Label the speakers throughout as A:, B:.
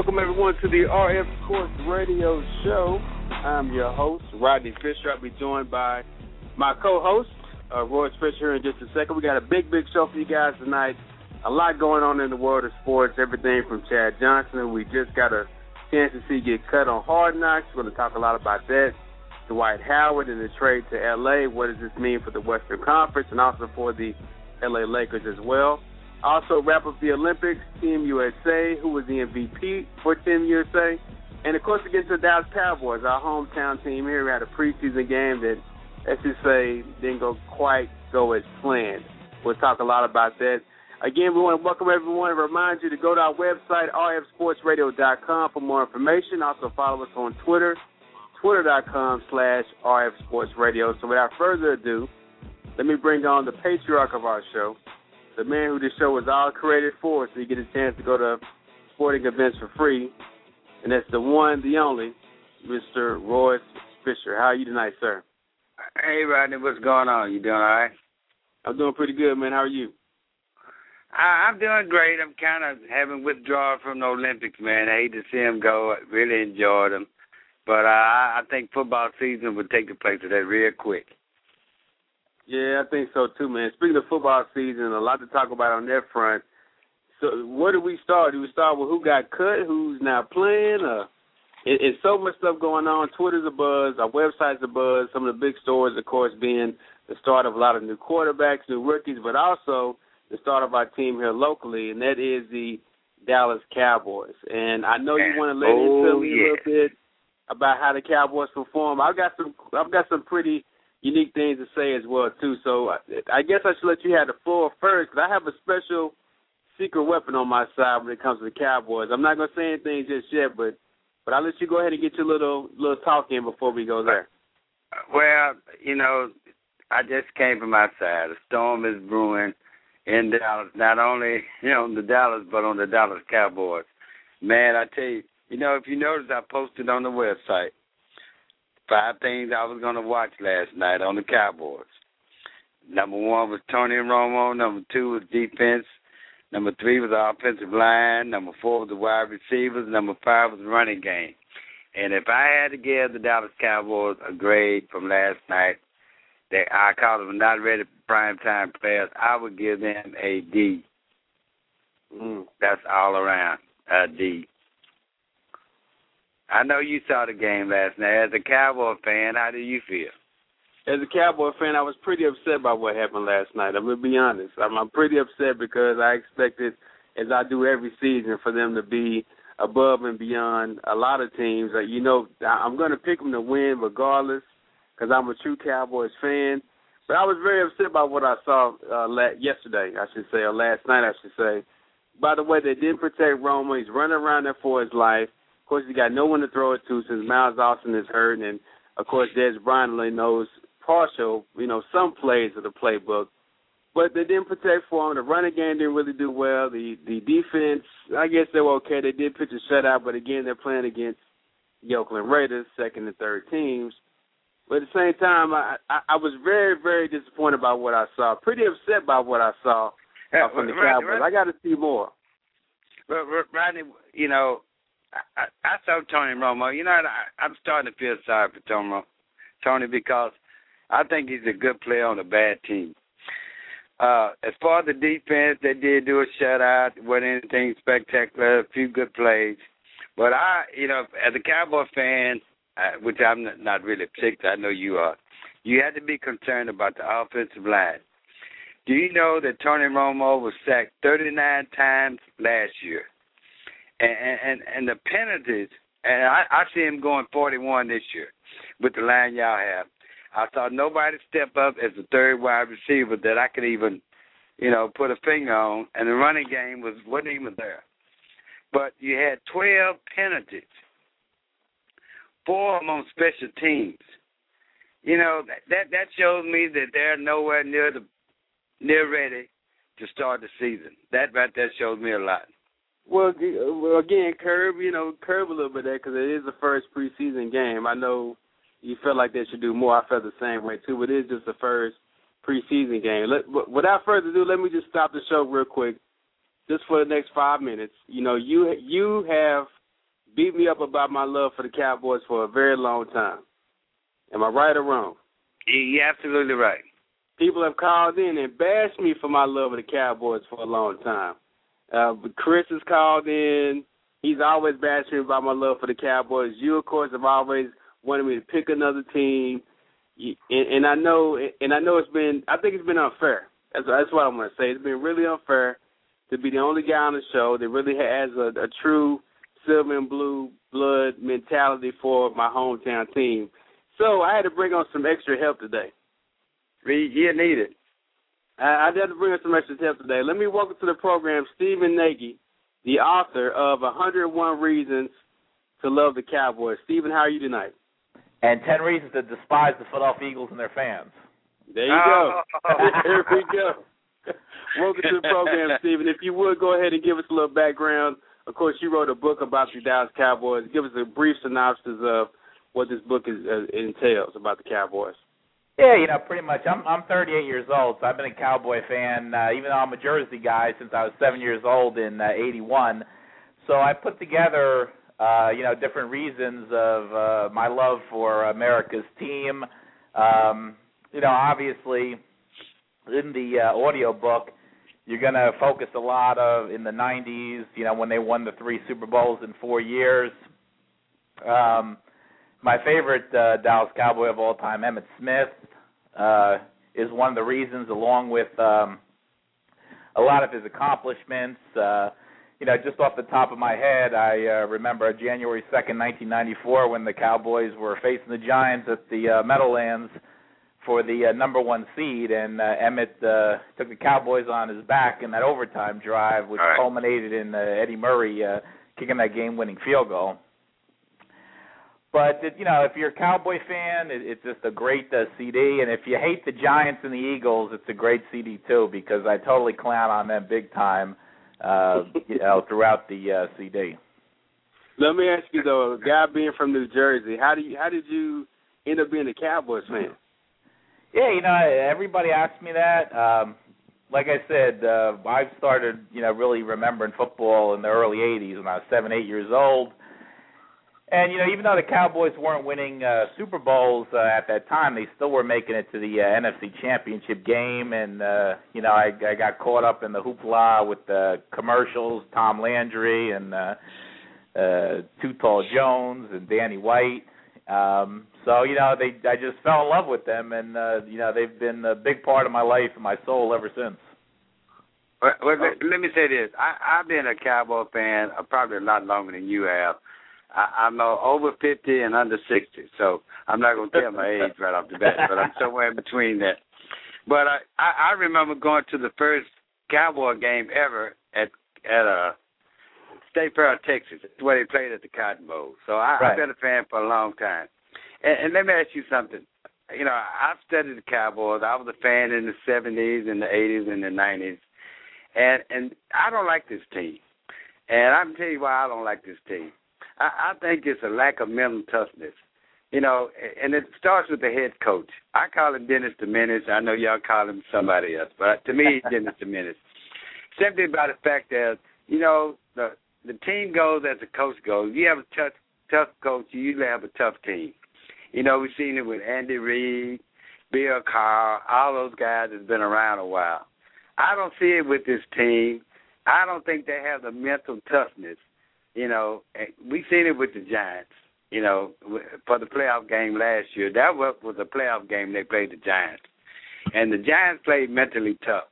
A: Welcome everyone to the RF Sports Radio Show. I'm your host, Rodney Fisher. I'll be joined by my co-host, uh, Royce Fisher, in just a second. We got a big, big show for you guys tonight. A lot going on in the world of sports. Everything from Chad Johnson, we just got a chance to see get cut on Hard Knocks. We're going to talk a lot about that. Dwight Howard and the trade to LA. What does this mean for the Western Conference and also for the LA Lakers as well? Also, wrap up the Olympics, Team USA, who was the MVP for Team USA. And of course, against the Dallas Cowboys, our hometown team here, we had a preseason game that, let's just say, didn't go quite go as planned. We'll talk a lot about that. Again, we want to welcome everyone and remind you to go to our website, rfsportsradio.com, for more information. Also, follow us on Twitter, twitter.com slash rfsportsradio. So, without further ado, let me bring on the patriarch of our show, the man who this show was all created for, so you get a chance to go to sporting events for free. And that's the one, the only, Mr. Royce Fisher. How are you tonight, sir?
B: Hey, Rodney, what's going on? You doing all right?
A: I'm doing pretty good, man. How are you?
B: I, I'm doing great. I'm kind of having withdrawal from the Olympics, man. I hate to see them go. I really enjoyed them. But uh, I, I think football season would take the place of that real quick.
A: Yeah, I think so too, man. Speaking of football season, a lot to talk about on that front. So, where do we start? Do we start with who got cut, who's not playing? Uh, it, it's so much stuff going on. Twitter's a buzz, our website's a buzz. Some of the big stories, of course, being the start of a lot of new quarterbacks, new rookies, but also the start of our team here locally, and that is the Dallas Cowboys. And I know you want to let
B: Oh,
A: into me a little bit about how the Cowboys perform. I've got some, I've got some pretty unique things to say as well too. So I, I guess I should let you have the floor first because I have a special secret weapon on my side when it comes to the Cowboys. I'm not gonna say anything just yet, but but I'll let you go ahead and get your little little talk in before we go there.
B: Well, you know, I just came from outside. A storm is brewing in Dallas. Not only you know the Dallas, but on the Dallas Cowboys. Man, I tell you, you know, if you notice, I posted on the website five things I was going to watch last night on the Cowboys. Number one was Tony Romo. Number two was defense. Number three was the offensive line. Number four was the wide receivers. Number five was the running game. And if I had to give the Dallas Cowboys a grade from last night, that I call them not ready for prime time players, I would give them a D.
A: Mm.
B: That's all around a D. I know you saw the game last night. As a Cowboy fan, how do you feel?
A: As a Cowboy fan, I was pretty upset by what happened last night. I'm gonna be honest. I'm, I'm pretty upset because I expected, as I do every season, for them to be above and beyond a lot of teams. Like, you know, I'm gonna pick them to win regardless because I'm a true Cowboys fan. But I was very upset by what I saw uh, la- yesterday, I should say, or last night, I should say. By the way, they didn't protect Romo. He's running around there for his life. Of course, he got no one to throw it to since Miles Austin is hurt, and of course, Dez Bryant only knows partial, you know, some plays of the playbook. but they didn't protect for him. The running game didn't really do well. The the defense, I guess they were okay. They did pitch a shutout, but again, they're playing against the Oakland Raiders, second and third teams. But at the same time, I, I I was very very disappointed by what I saw. Pretty upset by what I saw uh, from the Cowboys. I got to see more.
B: But Rodney, you know, I, I saw Tony Romo. You know, I, I'm starting to feel sorry for Tony, Tony because I think he's a good player on a bad team. Uh, as far as the defense, they did do a shutout. wasn't anything spectacular. A few good plays, but I, you know, as a Cowboy fan, uh, which I'm not, not really particular, I know you are. You had to be concerned about the offensive line. Do you know that Tony Romo was sacked 39 times last year? And and and the penalties, and I, I see him going 41 this year with the line y'all have. I saw nobody step up as the third wide receiver that I could even, you know, put a finger on, and the running game was wasn't even there. But you had 12 penalties, four of them on special teams. You know that that, that shows me that they're nowhere near the near ready to start the season. That right there shows me a lot.
A: Well, again, curb, you know, curb a little bit there because it is the first preseason game. I know you felt like they should do more. I felt the same way too, but it is just the first preseason game. Let, without further ado, let me just stop the show real quick, just for the next five minutes. You know, you you have beat me up about my love for the Cowboys for a very long time. Am I right or wrong?
B: You're absolutely right.
A: People have called in and bashed me for my love of the Cowboys for a long time. Uh, Chris has called in. He's always bashed me about my love for the Cowboys. You, of course, have always wanted me to pick another team. And, and I know, and I know it's been. I think it's been unfair. That's, that's what I'm to say. It's been really unfair to be the only guy on the show that really has a, a true silver and blue blood mentality for my hometown team. So I had to bring on some extra help today.
B: You need it.
A: I, I had to bring on some extra help today. Let me welcome to the program Stephen Nagy, the author of 101 Reasons to Love the Cowboys. Stephen, how are you tonight?
C: And 10 Reasons to Despise the Philadelphia Eagles and their fans.
A: There you go. there we go. welcome to the program, Stephen. If you would, go ahead and give us a little background. Of course, you wrote a book about the Dallas Cowboys. Give us a brief synopsis of what this book is, uh, entails about the Cowboys.
C: Yeah, you know, pretty much. I'm I'm 38 years old, so I've been a Cowboy fan, uh, even though I'm a Jersey guy since I was seven years old in uh, '81. So I put together, uh, you know, different reasons of uh, my love for America's team. Um, you know, obviously, in the uh, audio book, you're going to focus a lot of in the '90s. You know, when they won the three Super Bowls in four years. Um, my favorite uh, Dallas Cowboy of all time, Emmitt Smith, uh, is one of the reasons, along with um, a lot of his accomplishments. Uh, you know, just off the top of my head, I uh, remember January 2nd, 1994, when the Cowboys were facing the Giants at the uh, Meadowlands for the uh, number one seed, and uh, Emmitt uh, took the Cowboys on his back in that overtime drive, which
B: right.
C: culminated in uh, Eddie Murray uh, kicking that game-winning field goal. But you know, if you're a Cowboy fan, it, it's just a great uh, CD. And if you hate the Giants and the Eagles, it's a great CD too because I totally clown on them big time. Uh, you know, throughout the uh, CD.
A: Let me ask you though, a guy being from New Jersey, how do you how did you end up being a Cowboys fan?
C: Yeah, you know, everybody asks me that. Um, like I said, uh, I started, you know, really remembering football in the early '80s when I was seven, eight years old and you know, even though the Cowboys weren't winning uh, Super Bowls uh, at that time, they still were making it to the uh, NFC Championship game. And uh, you know, I, I got caught up in the hoopla with the commercials, Tom Landry and uh, uh, Too Tall Jones and Danny White. Um, so you know, they I just fell in love with them, and uh, you know, they've been a big part of my life and my soul ever since.
B: Well, let, let me say this: I, I've been a Cowboy fan uh, probably a lot longer than you have. I, I'm uh, over fifty and under sixty, so I'm not going to tell my age right off the bat, but I'm somewhere in between that. But I, I I remember going to the first Cowboy game ever at at a uh, State Fair, Texas. It's where they played at the Cotton Bowl. So I,
C: right.
B: I've been a fan for a long time. And, and let me ask you something. you know, I've studied the Cowboys. I was a fan in the seventies and the eighties and the nineties. And and I don't like this team. And I can tell you why I don't like this team. I, I think it's a lack of mental toughness. You know, and it starts with the head coach. I call him Dennis the Menace. I know y'all call him somebody else, but to me, he's Dennis the Menace. Simply by the fact that you know the the team goes as the coach goes. You have a tough tough coach, you usually have a tough team. You know, we've seen it with Andy Reid, Bill Cowher, all those guys that's been around a while. I don't see it with this team. I don't think they have the mental toughness. You know, we've seen it with the Giants. You know, for the playoff game last year, that was a playoff game they played the Giants, and the Giants played mentally tough.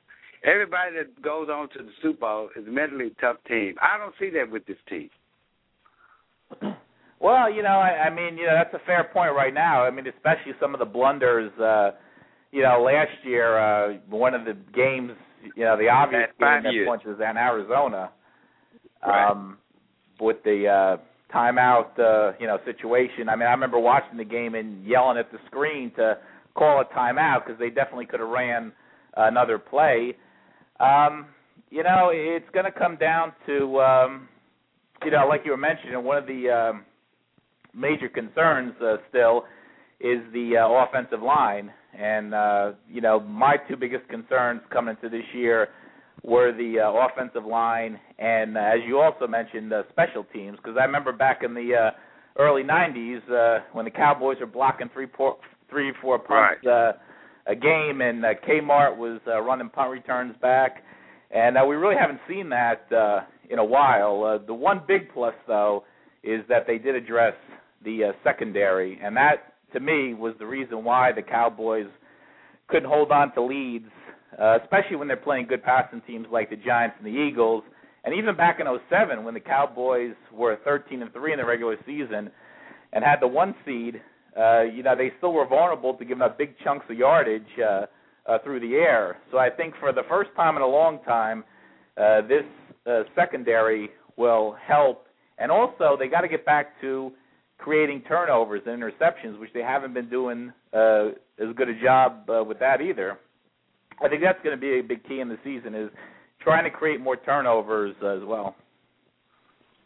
B: Everybody that goes on to the Super Bowl is a mentally tough team. I don't see that with this team.
C: Well, you know, I, I mean, you know, that's a fair point right now. I mean, especially some of the blunders. uh You know, last year, uh one of the games, you know, the obvious game that points was in Arizona,
B: right.
C: um, with the uh timeout, uh, you know, situation. I mean, I remember watching the game and yelling at the screen to call a timeout because they definitely could have ran another play. Um, you know, it's going to come down to, um, you know, like you were mentioning, one of the um, major concerns uh, still is the uh, offensive line. And, uh, you know, my two biggest concerns coming into this year were the uh, offensive line and, uh, as you also mentioned, uh, special teams. Because I remember back in the uh, early 90s uh, when the Cowboys were blocking three, four, three four punts
B: right.
C: uh, a game, and uh, Kmart was uh, running punt returns back. And uh, we really haven't seen that uh, in a while. Uh, the one big plus, though, is that they did address the uh, secondary, and that to me was the reason why the Cowboys couldn't hold on to leads, uh, especially when they're playing good passing teams like the Giants and the Eagles. And even back in 07 when the Cowboys were 13 and 3 in the regular season and had the one seed, uh, you know, they still were vulnerable to giving up big chunks of yardage uh, uh, through the air. So I think for the first time in a long time, uh, this uh, secondary will help. And also, they got to get back to creating turnovers and interceptions, which they haven't been doing uh, as good a job uh, with that either. I think that's going to be a big key in the season is trying to create more turnovers as well.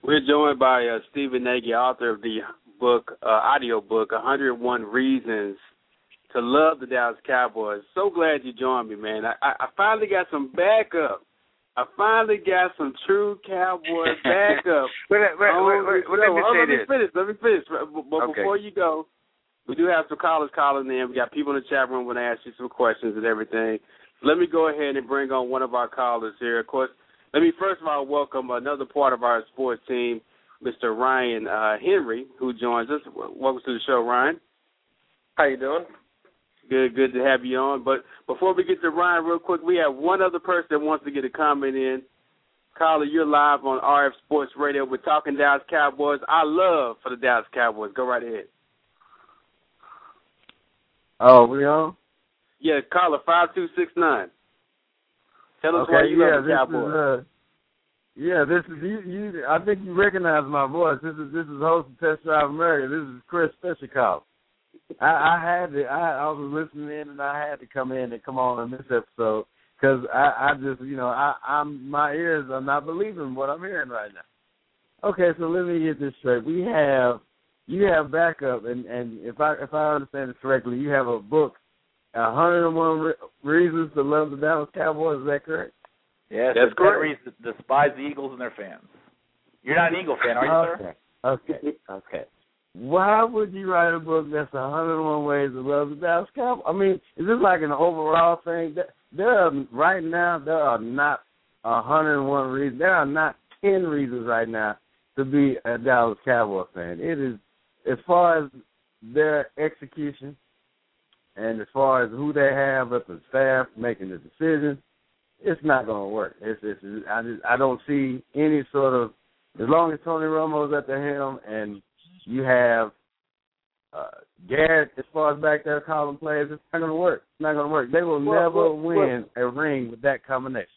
A: We're joined by uh, Stephen Nagy, author of the book, uh, audio book, 101 Reasons to Love the Dallas Cowboys. So glad you joined me, man. I, I, I finally got some backup. I finally got some true Cowboys backup.
B: wait, wait, wait, wait, wait, let me
A: oh,
B: say
A: let
B: this.
A: finish. Let me finish. But, but
B: Okay.
A: before you go, we do have some callers calling in. We got people in the chat room want to ask you some questions and everything. Let me go ahead and bring on one of our callers here. Of course, let me first of all welcome another part of our sports team, Mr. Ryan uh, Henry, who joins us. Welcome to the show, Ryan.
D: How you doing?
A: Good, good to have you on. But before we get to Ryan, real quick, we have one other person that wants to get a comment in. Caller, you're live on RF Sports Radio. We're talking Dallas Cowboys. I love for the Dallas Cowboys. Go right ahead.
D: Oh, we on?
A: Yeah, caller five two six nine. Tell us
D: okay,
A: why you
D: yeah,
A: love the
D: this
A: Cowboys.
D: is uh, yeah, this is you. You, I think you recognize my voice. This is this is host of Test Drive America. This is Chris Fisherkoff. I, I had to. I, I was listening in, and I had to come in and come on in this episode because I, I just, you know, I, I'm my ears are not believing what I'm hearing right now. Okay, so let me get this straight. We have you have backup, and and if I if I understand it correctly, you have a book, a hundred and one re- reasons to love the Dallas Cowboys. Is that correct?
C: Yes,
A: That's correct.
C: reason to despise the Eagles and their fans. You're not an Eagle fan, are you, sir?
D: okay. Okay. Okay. Why would you write a book that's a hundred and one ways to love the Dallas Cowboys? I mean, is this like an overall thing? There- There are right now there are not a hundred and one reasons. There are not ten reasons right now to be a Dallas Cowboy fan. It is as far as their execution and as far as who they have at the staff making the decisions, it's not going to work. It's, it's I just I don't see any sort of as long as Tony Romo's at the helm and you have uh Garrett as far as back there calling plays, it's not gonna work. It's not gonna work. They will
A: Well,
D: never
A: well,
D: win a ring with that combination.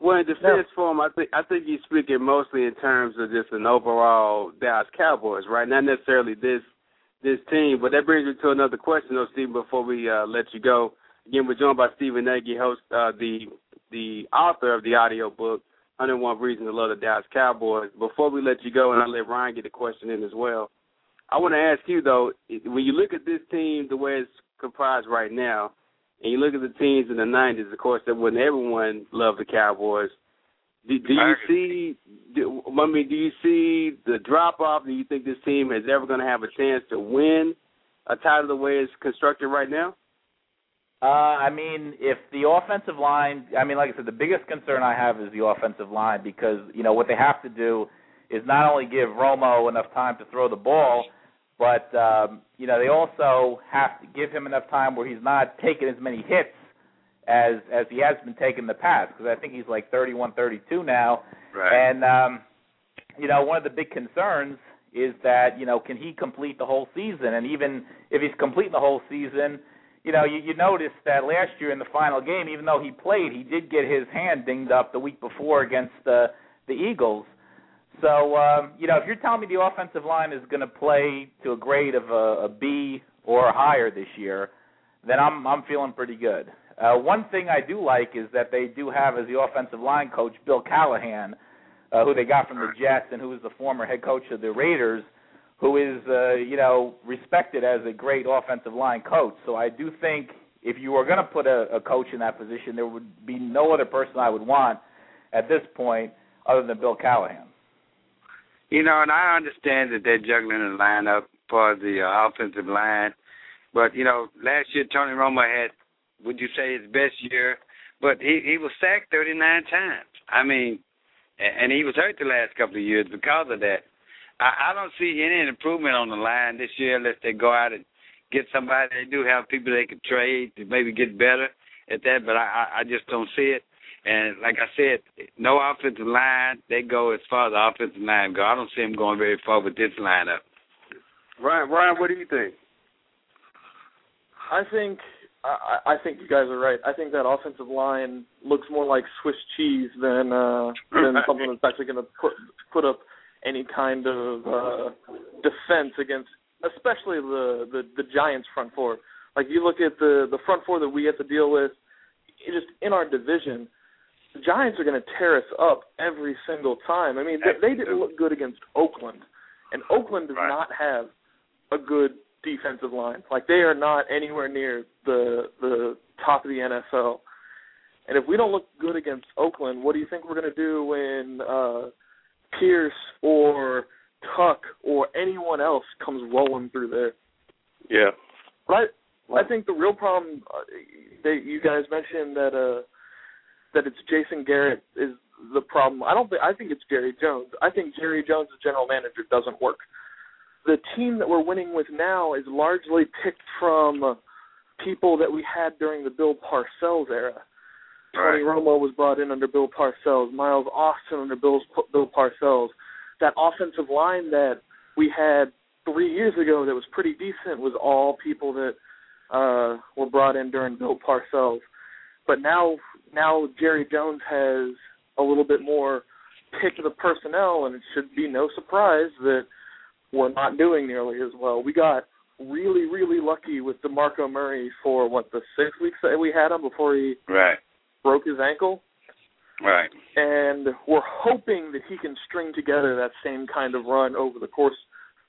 A: Well, in defense form, I think I think you're speaking mostly in terms of just an overall Dallas Cowboys, right? Not necessarily this this team. But that brings me to another question, though, Stephen. Before we uh, let you go, again, we're joined by Stephen Nagy, host, uh, the the author of the audio book, 101 Reasons to Love the Dallas Cowboys. Before we let you go, and I'll let Ryan get a question in as well. I want to ask you though, when you look at this team the way it's comprised right now, and you look at the teams in the '90s, of course, that when everyone loved the Cowboys. Do, do you see? Do, I mean, do you see the drop off? Do you think this team is ever going to have a chance to win a title the way it's constructed right now?
C: Uh, I mean, if the offensive line, I mean, like I said, the biggest concern I have is the offensive line because you know what they have to do is not only give Romo enough time to throw the ball, but um, you know they also have to give him enough time where he's not taking as many hits as as he has been taking the past because I think he's like 31, 32 now,
B: Right.
C: and um, you know one of the big concerns is that you know can he complete the whole season, and even if he's completing the whole season. You know, you, you noticed that last year in the final game, even though he played, he did get his hand dinged up the week before against the the Eagles. So, um, you know, if you're telling me the offensive line is going to play to a grade of a, a B or higher this year, then I'm I'm feeling pretty good. Uh, one thing I do like is that they do have as the offensive line coach Bill Callahan, uh, who they got from the Jets and who is the former head coach of the Raiders, who is uh, you know respected as a great offensive line coach. So I do think if you were going to put a, a coach in that position, there would be no other person I would want at this point other than Bill Callahan.
B: You know, and I understand that they're juggling the lineup for the uh, offensive line, but you know, last year Tony Romo had, would you say, his best year, but he he was sacked 39 times. I mean, and he was hurt the last couple of years because of that. I, I don't see any improvement on the line this year unless they go out and get somebody. They do have people they could trade to maybe get better at that, but I I, I just don't see it. And like I said, no offensive line. They go as far as the offensive line go. I don't see them going very far with this lineup.
A: Ryan, Ryan, what do you think?
E: I think I, I think you guys are right. I think that offensive line looks more like Swiss cheese than uh, than something that's actually going to put put up any kind of uh, defense against, especially the, the the Giants front four. Like you look at the the front four that we have to deal with, it just in our division, the Giants are going to tear us up every single time. I mean, they, they didn't look good against Oakland, and Oakland does
B: Right.
E: not have a good defensive line. Like they are not anywhere near the the top of the NFL. And if we don't look good against Oakland, what do you think we're going to do when uh Pierce or Tuck or anyone else comes rolling through there?
B: Yeah.
E: But I, I think the real problem uh, that you guys mentioned that uh that it's Jason Garrett is the problem. I don't think I think it's Jerry Jones. I think Jerry Jones as general manager doesn't work. The team that we're winning with now is largely picked from people that we had during the Bill Parcells era. Tony Romo was brought in under Bill Parcells, Miles Austin under Bill's, Bill Parcells. That offensive line that we had three years ago that was pretty decent was all people that uh were brought in during Bill Parcells. But now now Jerry Jones has a little bit more pick of the personnel and it should be no surprise that we're not doing nearly as well. We got really, really lucky with DeMarco Murray for what the six weeks that we had him before he
B: Right.
E: broke his ankle
B: Right.
E: and we're hoping that he can string together that same kind of run over the course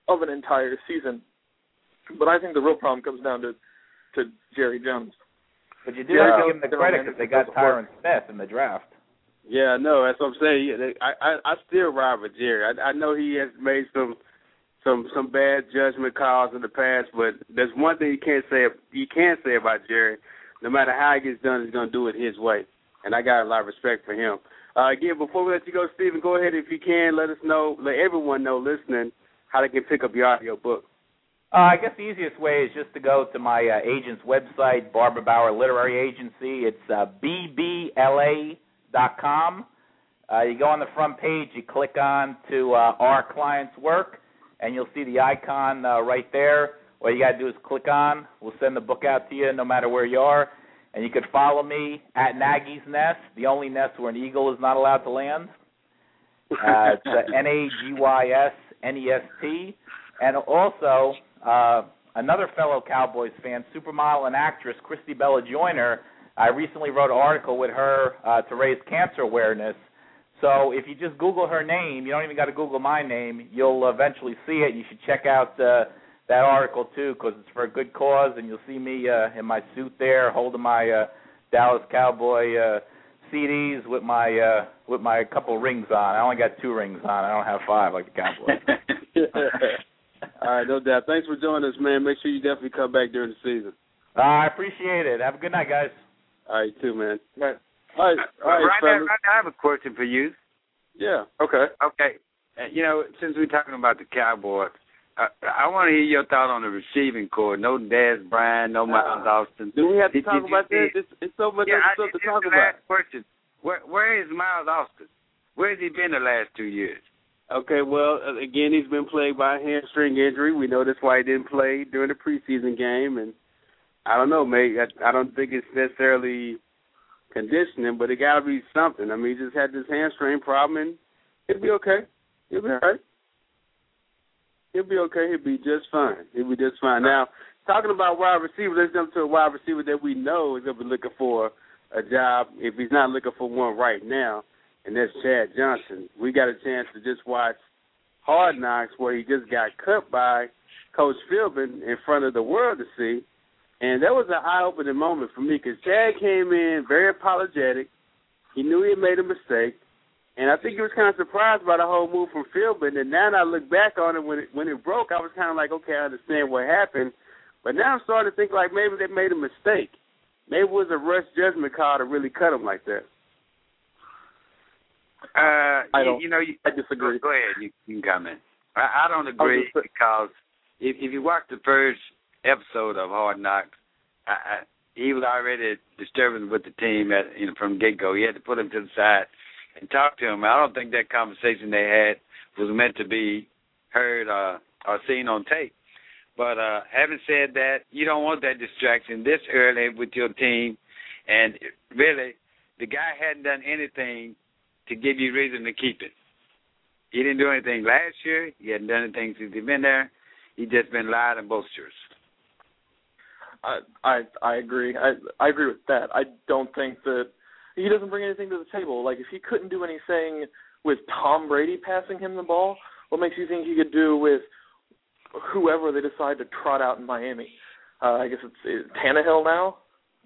E: of an entire season. But I think the real problem comes down to to Jerry Jones.
C: But you do
E: Yeah.
C: have to give them the credit because they got Tyron Smith in the draft.
A: Yeah, no, that's what I'm saying. I, I I still ride with Jerry. I, I know he has made some some some bad judgment calls in the past, but there's one thing you can't say you can't say about Jerry. No matter how it gets done, he's gonna do it his way, and I got a lot of respect for him. Uh, again, before we let you go, Stephen, go ahead if you can. Let us know, let everyone know listening how they can pick up your audio book.
C: Uh, I guess the easiest way is just to go to my uh, agent's website, Barbara Bauer Literary Agency. It's uh, bbla.com. Uh, you go on the front page, you click on to uh, our client's work, and you'll see the icon uh, right there. All you got to do is click on. We'll send the book out to you no matter where you are. And you can follow me at Nagy's Nest, the only nest where an eagle is not allowed to land. Uh, it's uh, N A G Y S N E S T. And also, uh, another fellow Cowboys fan, supermodel and actress Christy Bella Joyner. I recently wrote an article with her uh, to raise cancer awareness. So if you just Google her name, you don't even got to Google my name. You'll eventually see it. You should check out uh, that article too, because it's for a good cause, and you'll see me uh, in my suit there, holding my uh, Dallas Cowboy uh, CDs with my uh, with my couple rings on. I only got two rings on. I don't have five like the Cowboys.
A: All right, no doubt. Thanks for joining us, man. Make sure you definitely come back during the season.
C: Uh, I appreciate it. Have a good night, guys.
A: All right, too, man.
E: Right.
A: All right, all right,
B: right, now, right now, I have a question for you.
A: Yeah.
E: Okay.
B: Okay, uh, you know, since we're talking about the Cowboys, uh, I want to hear your thought on the receiving core. No Dez Bryant, no Miles Austin.
A: Do we have to
B: Did-
A: talk
B: did
A: about
B: see-
A: this? It's, it's so much
B: yeah, I,
A: stuff to talk about.
B: last question. Where where is Miles Austin? Where has he been the last two years?
A: Okay, well, uh, again, he's been plagued by a hamstring injury. We know that's why he didn't play during the preseason game, and I don't know, mate. I, I don't think it's necessarily conditioning, but it got to be something. I mean, he just had this hamstring problem, and he'll be okay. He'll be all right. He'll be okay. He'll be just fine. He'll be just fine. Now, talking about wide receiver, let's jump to a wide receiver that we know is going to be looking for a job if he's not looking for one right now, and that's Chad Johnson. We got a chance to just watch Hard Knocks where he just got cut by Coach Philbin in front of the world to see. And that was an eye-opening moment for me because Chad came in very apologetic. He knew he had made a mistake, and I think he was kind of surprised by the whole move from Philbin. And now that I look back on it when it when it broke, I was kind of like, okay, I understand what happened. But now I'm starting to think like maybe they made a mistake. Maybe it was a rush judgment call to really cut him like that.
B: Uh,
E: I don't-
B: you know, you,
E: I disagree.
B: Go, go ahead. You, you can comment. I, I don't agree
E: just
B: because if, if you watch the first episode of Hard Knocks, I, I, he was already disturbing with the team at you know from get go. He had to put him to the side and talk to him. I don't think that conversation they had was meant to be heard uh, or seen on tape. But uh, having said that, you don't want that distraction this early with your team. And really, the guy hadn't done anything to give you reason to keep it. He didn't do anything last year. He hadn't done anything since he's been there. He just been lied and boasters.
E: I I I agree. I I agree with that. I don't think that he doesn't bring anything to the table. Like if he couldn't do anything with Tom Brady passing him the ball, what makes you think he could do with whoever they decide to trot out in Miami? Uh, I guess it's, it's Tannehill now,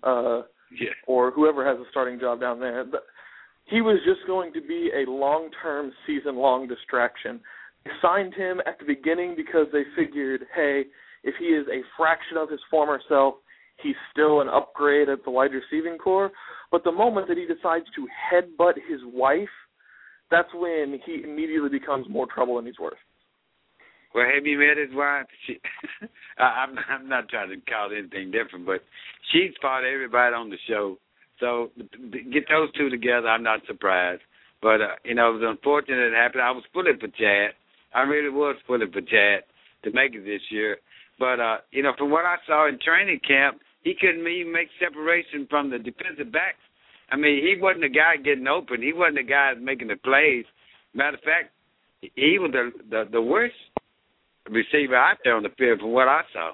E: uh,
B: Yeah.
E: or whoever has a starting job down there. But he was just going to be a long-term, season-long distraction. They signed him at the beginning because they figured, hey, if he is a fraction of his former self, he's still an upgrade at the wide receiving core. But the moment that he decides to headbutt his wife, that's when he immediately becomes more trouble than he's worth.
B: Well, have you met his wife? She, I'm I'm not trying to call anything different, but she's fought everybody on the show. So get those two together, I'm not surprised. But uh, you know, it was unfortunate it happened. I was pulling for Chad. I really was pulling for Chad to make it this year. But uh, you know, from what I saw in training camp, he couldn't even make separation from the defensive backs. I mean, he wasn't the guy getting open. He wasn't the guy making the plays. Matter of fact, he was the the, the worst receiver out there on the field from what I saw.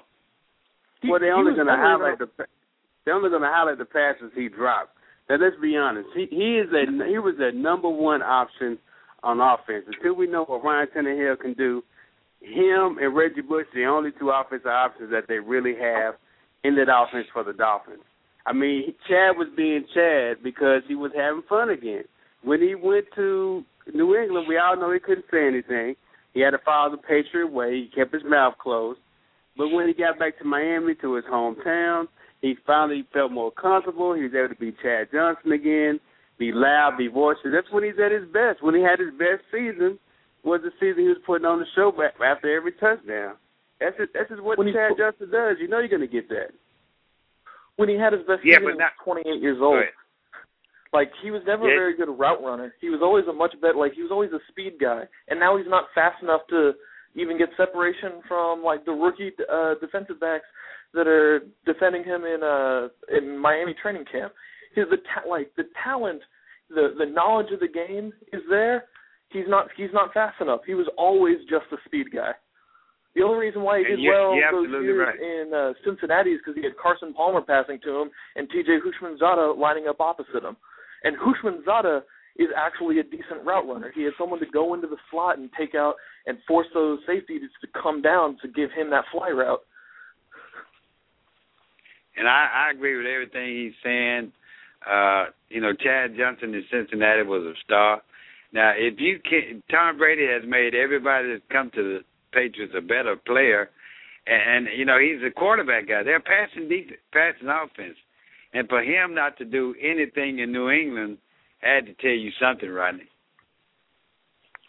A: well, they're only going to highlight the they're only going to highlight the passes he dropped. Now let's be honest. He he is a he was a number one option on offense. Until we know what Ryan Tannehill can do, him and Reggie Bush the only two offensive options that they really have in that offense for the Dolphins. I mean, Chad was being Chad because he was having fun again. When he went to New England, we all know he couldn't say anything. He had to follow the Patriot way. He kept his mouth closed. But when he got back to Miami, to his hometown, he finally felt more comfortable. He was able to be Chad Johnson again, be loud, be boisterous. That's when he's at his best. When he had his best season was the season he was putting on the show after every touchdown. That's just, that's just what
E: When
A: Chad
E: put-
A: Johnson does. You know you're going to get that.
E: When he had his best
B: Yeah,
E: season,
B: but not-
E: 28 years old.
B: ahead.
E: Like he was never
B: Yeah.
E: a very good route runner. He was always a much better like he was always a speed guy. And now he's not fast enough to even get separation from like the rookie uh defensive backs that are defending him in uh in Miami training camp. His the ta- like the talent, the the knowledge of the game is there. He's not he's not fast enough. He was always just a speed guy. The only reason why he did well
B: you're
E: those years
B: right.
E: in uh, Cincinnati is because he had Carson Palmer passing to him and T.J. Houshmandzadeh lining up opposite him. And Houshmandzadeh is actually a decent route runner. He has someone to go into the slot and take out and force those safeties to come down to give him that fly route.
B: And I, I agree with everything he's saying. Uh, you know, Chad Johnson in Cincinnati was a star. Now, if you can, Tom Brady has made everybody that's come to the Patriots a better player, and, and you know he's a quarterback guy. They're passing defense, passing offense, and for him not to do anything in New England had to tell you something, Rodney.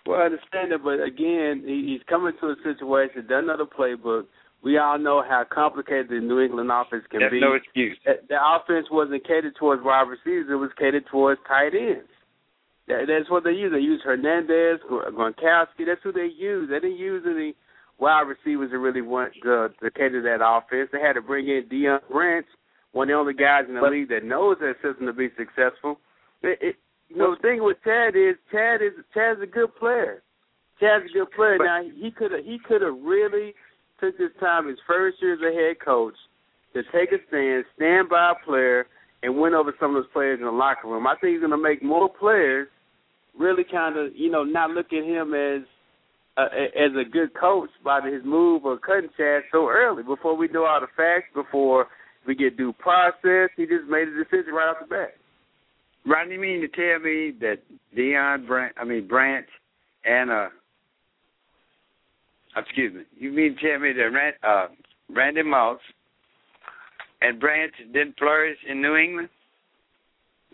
A: Well, I understand it, but again, he, he's coming to a situation, doesn't know the playbook. We all know how complicated the New England offense can
B: That's
A: be.
B: no excuse.
A: The offense wasn't catered towards wide receivers; it was catered towards tight ends. That, that's what they use. They use Hernandez, Gronkowski. That's who they use. They didn't use any wide receivers that really want to, to cater to that offense. They had to bring in Deion Branch, one of the only guys in the
E: But-
A: league that knows that system to be successful. It, it, you know, the thing with Chad is Chad is Chad's a good player. Chad's a good player.
B: But-
A: now he could have he could have really took this time his first year as a head coach to take a stand, stand by a player, and win over some of those players in the locker room. I think he's going to make more players really kind of you know not look at him as uh, as a good coach by his move of cutting Chad so early before we know all the facts before we get due process. He just made a decision right off the bat.
B: Rodney, you mean to tell me that Deion Branch, I mean Branch, and uh, excuse me, you mean to tell me that Rand, uh, Randy Moss and Branch didn't flourish in New England?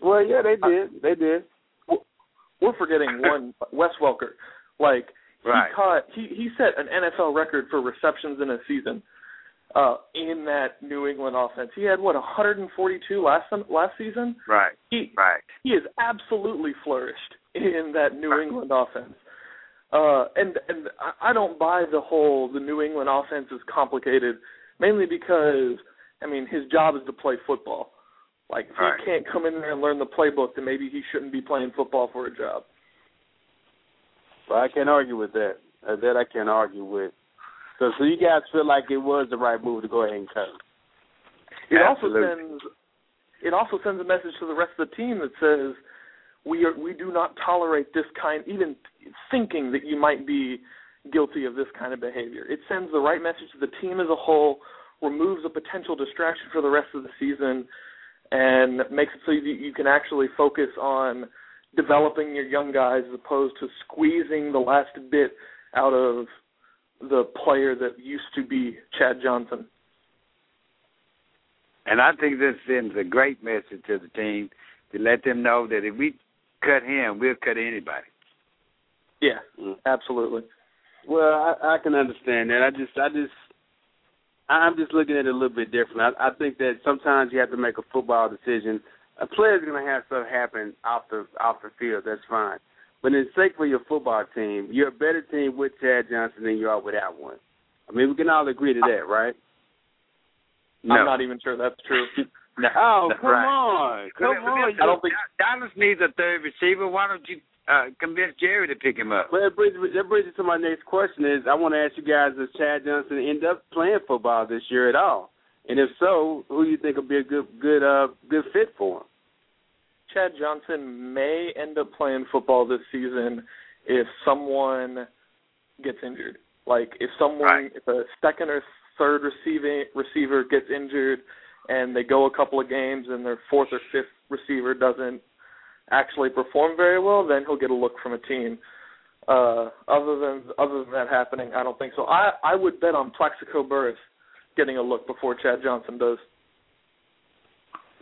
A: Well, yeah, they did. They did.
E: We're forgetting one Wes Welker. Like
B: Right.
E: he caught he he set an NFL record for receptions in a season uh in that New England offense. He had what 142 last last season.
B: Right.
E: He
B: Right.
E: he has absolutely flourished in that New England offense. Uh, and and I- I don't buy the whole the New England offense is complicated, mainly because I mean his job is to play football. Like if
B: Right.
E: he can't come in there and learn the playbook, then maybe he shouldn't be playing football for a job.
A: Well, I can't argue with that. Uh, that I can't argue with. So, so you guys feel like it was the right move to go ahead and cut him?
E: It
B: Absolutely.
E: also sends it also sends a message to the rest of the team that says we are we do not tolerate this kind even thinking that you might be guilty of this kind of behavior. It sends the right message to the team as a whole, removes a potential distraction for the rest of the season and makes it so that you can actually focus on developing your young guys as opposed to squeezing the last bit out of the player that used to be Chad Johnson.
B: And I think this sends a great message to the team to let them know that if we cut him, we'll cut anybody.
E: Yeah, absolutely.
A: Well, I, I can understand that. I just, I just, I'm just looking at it a little bit different. I, I think that sometimes you have to make a football decision. A player's going to have stuff happen off the off the field. That's fine. But in sake for your football team, you're a better team with Chad Johnson than you are without one. I mean, we can all agree to that, right?
E: I'm not even sure that's true.
B: No.
A: Oh,
B: That's
A: come
B: right.
A: on, come on.
E: I don't think-
B: Dallas needs a third receiver. Why don't you uh, convince Jerry to pick him up?
A: Well, that brings, me- that brings me to my next question is I want to ask you guys, does Chad Johnson end up playing football this year at all? And if so, who do you think will be a good good uh good fit for him?
E: Chad Johnson may end up playing football this season if someone gets injured. Like if someone,
B: Right.
E: if a second or third receiving receiver gets injured, and they go a couple of games, and their fourth or fifth receiver doesn't actually perform very well, then he'll get a look from a team. Uh, other than other than that happening, I don't think so. I I would bet on Plaxico Burress getting a look before Chad Johnson does.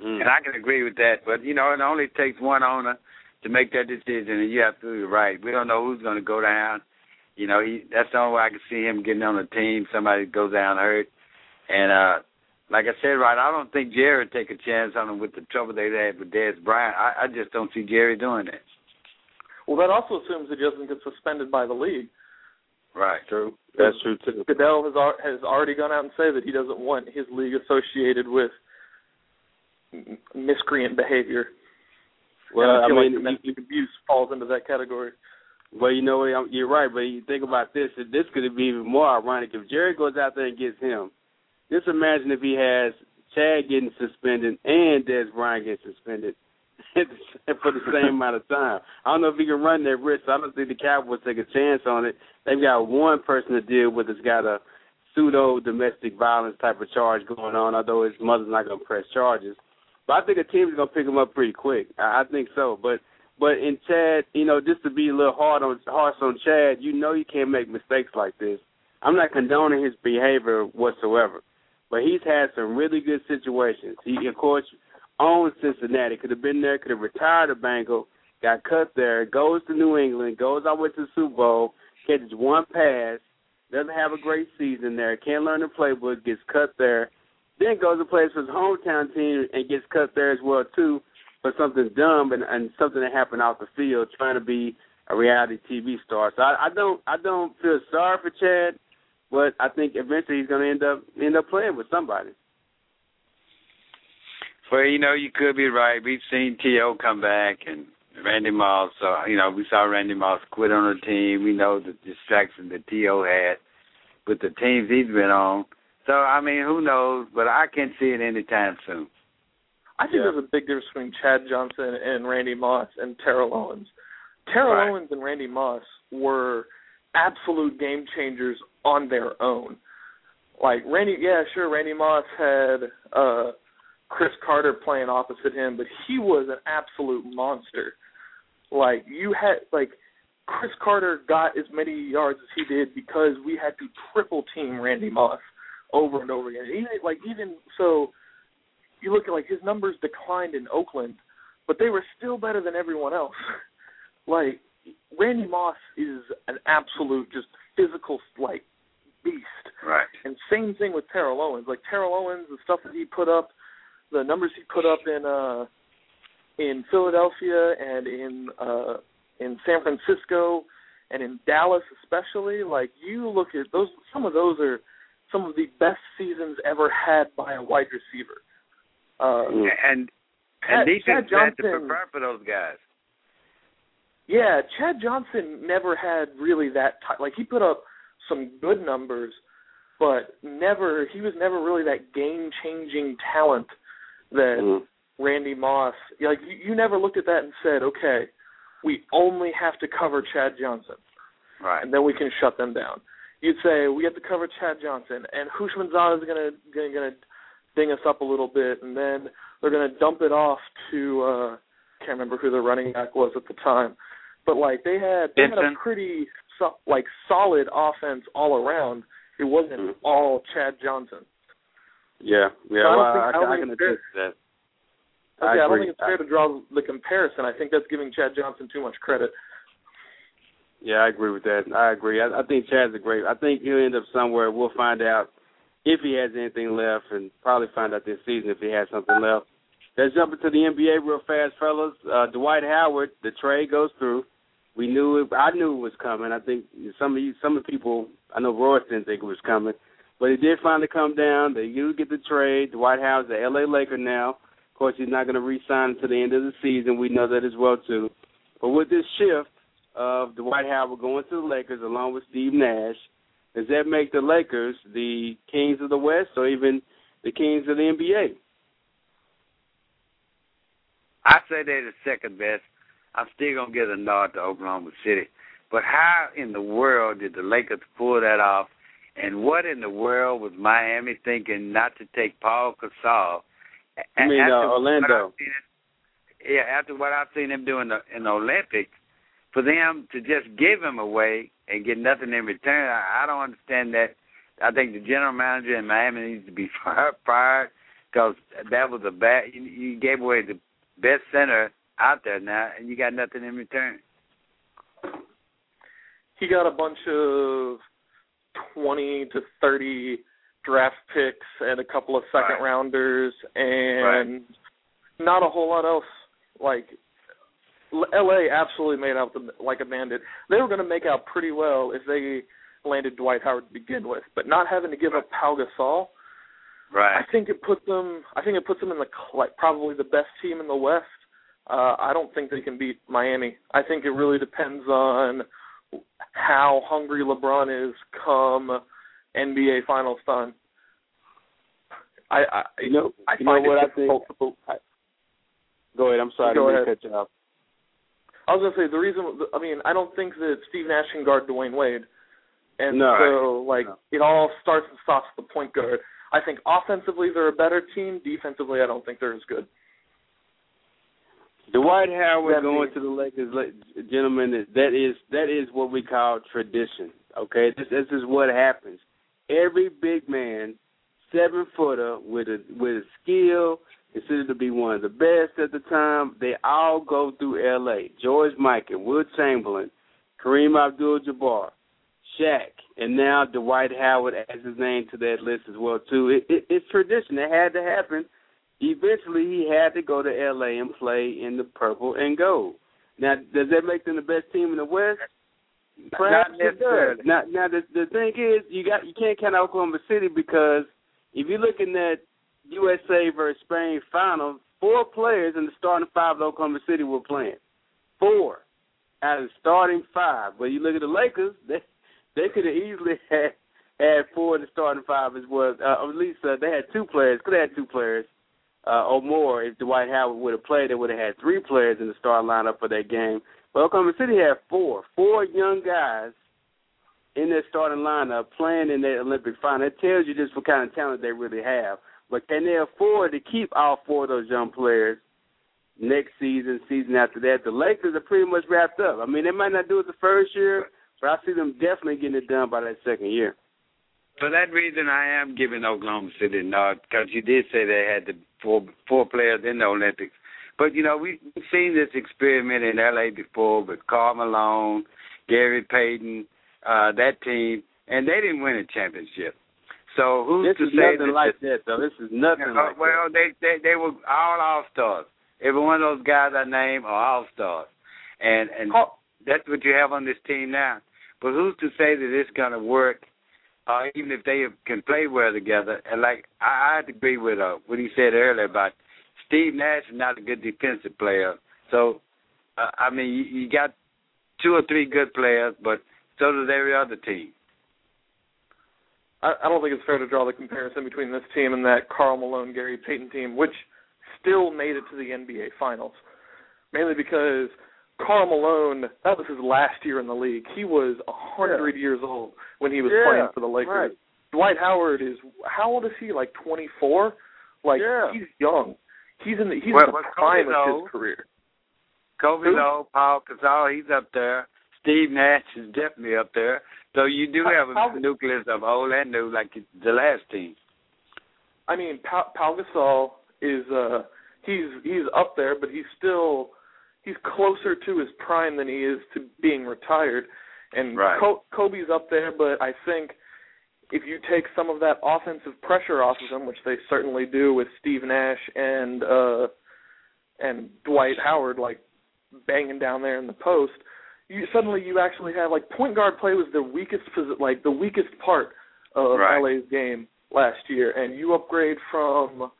A: Mm.
B: And I can agree with that. But, you know, it only takes one owner to make that decision, and you're absolutely right. We don't know who's going to go down. You know, he, that's the only way I can see him getting on the team. Somebody goes down hurt. And, uh, like I said, right, I don't think Jerry would take a chance on him with the trouble they had with Dez Bryant. I, I just don't see Jerry doing that.
E: Well, that also assumes that he doesn't get suspended by the league.
B: Right.
A: True. That's true too.
E: Goodell has has already gone out and said that he doesn't want his league associated with miscreant behavior.
A: Well,
E: and I,
A: I
E: feel
A: mean,
E: like domestic abuse falls into that category.
A: But you know what? You're right. But you think about this. This could be even more ironic if Jerry goes out there and gets him. Just imagine if he has Chad getting suspended and Dez Bryant getting suspended for the same amount of time. I don't know if he can run that risk. I don't think the Cowboys take a chance on it. They've got one person to deal with that's got a pseudo domestic violence type of charge going on, although his mother's not going to press charges. But I think a team's going to pick him up pretty quick. I, I think so. But but in Chad, you know, just to be a little hard on harsh on Chad, you know, you can't make mistakes like this. I'm not condoning his behavior whatsoever, but he's had some really good situations. He, of course, owns Cincinnati. Could have been there. Could have retired a Bengal. Got cut there. Goes to New England. Goes all the way to the Super Bowl. Catches one pass. Doesn't have a great season there. Can't learn the playbook. Gets cut there. Then goes and plays for his hometown team and gets cut there as well too for something dumb and, and something that happened off the field, trying to be a reality TV star. So I, I don't I don't feel sorry for Chad, but I think eventually he's going to end up end up playing with somebody.
B: Well, you know, you could be right. We've seen T.O. come back and Randy Moss. So, you know, we saw Randy Moss quit on the team. We know the distraction that T.O. had with the teams he's been on. So, I mean, who knows? But I can't see it anytime soon.
E: I think
A: Yeah.
E: there's a big difference between Chad Johnson and Randy Moss and Terrell Owens. Terrell
B: Right.
E: Owens and Randy Moss were absolute game changers on their own. Like Randy, yeah, sure, Randy Moss had uh Cris Carter playing opposite him, but he was an absolute monster. Like you had like Cris Carter got as many yards as he did because we had to triple team Randy Moss over and over again. Even like even so you look at like his numbers declined in Oakland, but they were still better than everyone else. like Randy Moss is an absolute just physical like beast.
B: Right.
E: And same thing with Terrell Owens. Like Terrell Owens, the stuff that he put up, the numbers he put up in uh in Philadelphia and in uh in San Francisco and in Dallas especially, like you look at those some of those are some of the best seasons ever had by a wide receiver. Uh.
B: And and defense
E: Chad
B: had to prepare for those guys.
E: Yeah, Chad Johnson never had really that type. like he put up some good numbers, but never he was never really that game changing talent that
A: Mm.
E: Randy Moss like you, you never looked at that and said, Okay, we only have to cover Chad Johnson
B: Right.
E: and then we can shut them down. You'd say we have to cover Chad Johnson and Houshmandzadeh is gonna gonna gonna ding us up a little bit and then they're gonna dump it off to uh can't remember who the running back was at the time. But like they had they had a pretty so, like solid offense all around. It wasn't
A: Mhm.
E: all Chad Johnson.
A: Yeah, yeah.
E: So I
A: well,
E: think-
A: I,
E: I don't
A: I can attest that.
E: Okay, I,
A: I
E: don't think it's fair to draw the comparison. I think that's giving Chad Johnson too much credit.
A: Yeah, I agree with that. I agree. I, I think Chad's a great. I think he'll end up somewhere. We'll find out if he has anything left, and probably find out this season if he has something left. Let's jump into the NBA real fast, fellas. Uh, Dwight Howard, the trade goes through. We knew it. I knew it was coming. I think some of you, some of the people, I know Royce didn't think it was coming, but it did finally come down. They do get the trade. Dwight Howard's the LA Laker now. Of course, he's not going to re-sign until the end of the season. We know that as well too. But with this shift of Dwight Howard going to the Lakers along with Steve Nash, does that make the Lakers the kings of the West or even the kings of the NBA?
B: I say they're the second best. I'm still gonna give a nod to Oklahoma City. But how in the world did the Lakers pull that off? And what in the world was Miami thinking not to take Paul Gasol? A-
A: You mean, uh, Orlando.
B: Seen yeah, after what I've seen him do in the in the Olympics, for them to just give him away and get nothing in return, I, I don't understand that. I think the general manager in Miami needs to be fired because that was a bad. You, you gave away the best center out there now, and you got nothing in return.
E: He got a bunch of twenty to thirty draft picks and a couple of second
B: Right.
E: rounders and not a whole lot else. Like LA absolutely made out the, like a bandit. They were going to make out pretty well if they landed Dwight Howard to begin with, but not having to give up Pau Gasol,
B: Right.
E: I think it put them. I think it puts them in the like probably the best team in the West. Uh, I don't think they can beat Miami. I think it really depends on how hungry LeBron is come NBA Finals time. I, I
A: You know,
E: I
A: you know what I think. I, go ahead. I'm sorry
E: Go
A: to
E: ahead.
A: off.
E: I was gonna say the reason. I mean, I don't think that Steve Nash can guard Dwyane Wade, and
A: No.
E: so like
A: No.
E: it all starts and stops at the point guard. I think offensively they're a better team. Defensively, I don't think they're as good.
A: Dwight Howard going to the Lakers, la- gentlemen. That is that is what we call tradition. Okay, this this is what happens. Every big man, seven footer with a with a skill, considered to be one of the best at the time. They all go through L.A. George Mikan, Wilt Chamberlain, Kareem Abdul-Jabbar, Shaq, and now Dwight Howard adds his name to that list as well too. It, it, it's tradition. It had to happen eventually he had to go to LA and play in the purple and gold. Now, does that make them the best team in the West? Perhaps
B: Not
A: it
B: necessarily.
A: does. Now, now the the thing is, you got you can't count Oklahoma City because if you're looking at USA versus Spain final, four players in the starting five of Oklahoma City were playing. Four out of the starting five. But you look at the Lakers, they they could have easily had had four in the starting five as well. Uh, at least uh, they had two players. Could have had two players uh, or more if Dwight Howard would have played. They would have had three players in the starting lineup for that game. But Oklahoma City had four, four young guys in their starting lineup playing in their Olympic final. It tells you just what kind of talent they really have. But can they afford to keep all four of those young players next season, season after that? The Lakers are pretty much wrapped up. I mean, they might not do it the first year, but I see them definitely getting it done by that second year.
B: For that reason, I am giving Oklahoma City a nod because you did say they had the four four players in the Olympics. But you know, we've seen this experiment in LA before with Karl Malone, Gary Payton, uh, that team, and they didn't win a championship. So who's
A: This
B: to
A: is
B: say
A: nothing
B: that
A: like that, though. This is nothing
B: Uh,
A: like
B: well, they, they they were all all stars. Every one of those guys I named are all stars, and and that's what you have on this team now. But who's to say that it's going to work? Uh, even if they can play well together, and like I, I agree with uh, what he said earlier about Steve Nash is not a good defensive player. So, uh, I mean, you, you got two or three good players, but so does every other team.
E: I, I don't think it's fair to draw the comparison between this team and that Karl Malone Gary Payton team, which still made it to the NBA Finals, mainly because Karl Malone that was his last year in the league. He was a hundred years old when he was
A: Yeah,
E: playing for the Lakers.
A: right.
E: Dwight Howard is how old is he? Like twenty four. Like
A: Yeah.
E: he's young. He's in the he's
B: Well,
E: in the
B: well,
E: prime
B: Kobe's
E: of
B: old.
E: his career.
B: Kobe
E: Who?
B: Lowe, Paul Gasol, he's up there. Steve Nash is definitely up there. So you do have a
E: how-
B: nucleus of old and new, like the last team.
E: I mean, Pau, Pau Gasol is uh he's he's up there, but he's still he's closer to his prime than he is to being retired. And
B: Right.
E: Co- Kobe's up there, but I think if you take some of that offensive pressure off of him, which they certainly do with Steve Nash and uh and Dwight Howard like banging down there in the post, you suddenly you actually have like point guard play was the weakest like the weakest part of
B: Right.
E: LA's game last year, and you upgrade from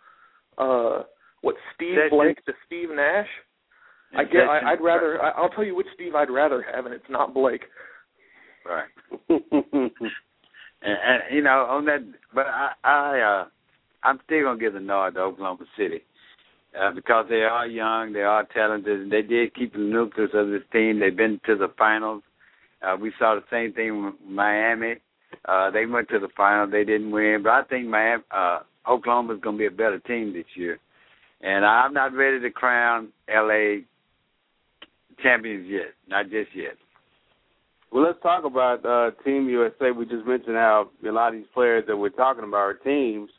E: uh what Steve Blake to Steve Nash. I get. I, I'd rather. I, I'll tell you which Steve I'd rather have, and it's not Blake.
B: Right. and, and you know, on that, but I, I, uh, I'm still gonna give the nod to Oklahoma City uh, because they are young, they are talented, and they did keep the nucleus of this team. They've been to the finals. Uh, we saw the same thing with Miami. Uh, they went to the final, they didn't win, but I think Miami, uh, Oklahoma's gonna be a better team this year. And I'm not ready to crown LA champions yet, not just yet.
A: Well, let's talk about uh, Team USA. We just mentioned how a lot of these players that we're talking about are teams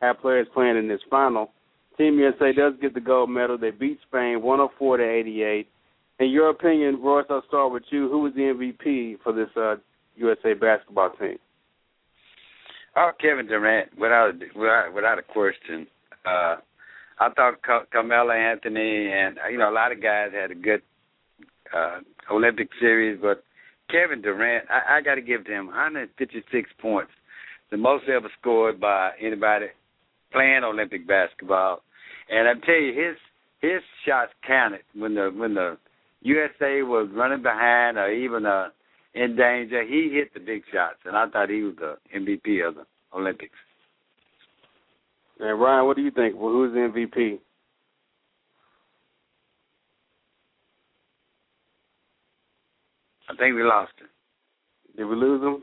A: have players playing in this final. Team USA does get the gold medal. They beat Spain 104 to 88. In your opinion, Royce, I'll start with you. Who was the MVP for this uh, USA basketball team?
B: Oh, Kevin Durant, without without, without a question. Uh, I thought Carmelo Anthony and you know a lot of guys had a good uh, Olympic series, but Kevin Durant, I, I got to give him 156 points, the most ever scored by anybody playing Olympic basketball. And I tell you, his his shots counted when the when the USA was running behind or even uh, in danger. He hit the big shots, and I thought he was the MVP of the Olympics.
A: And Ryan, what do you think? Well, who's the MVP?
B: I think we lost him.
A: Did we lose him?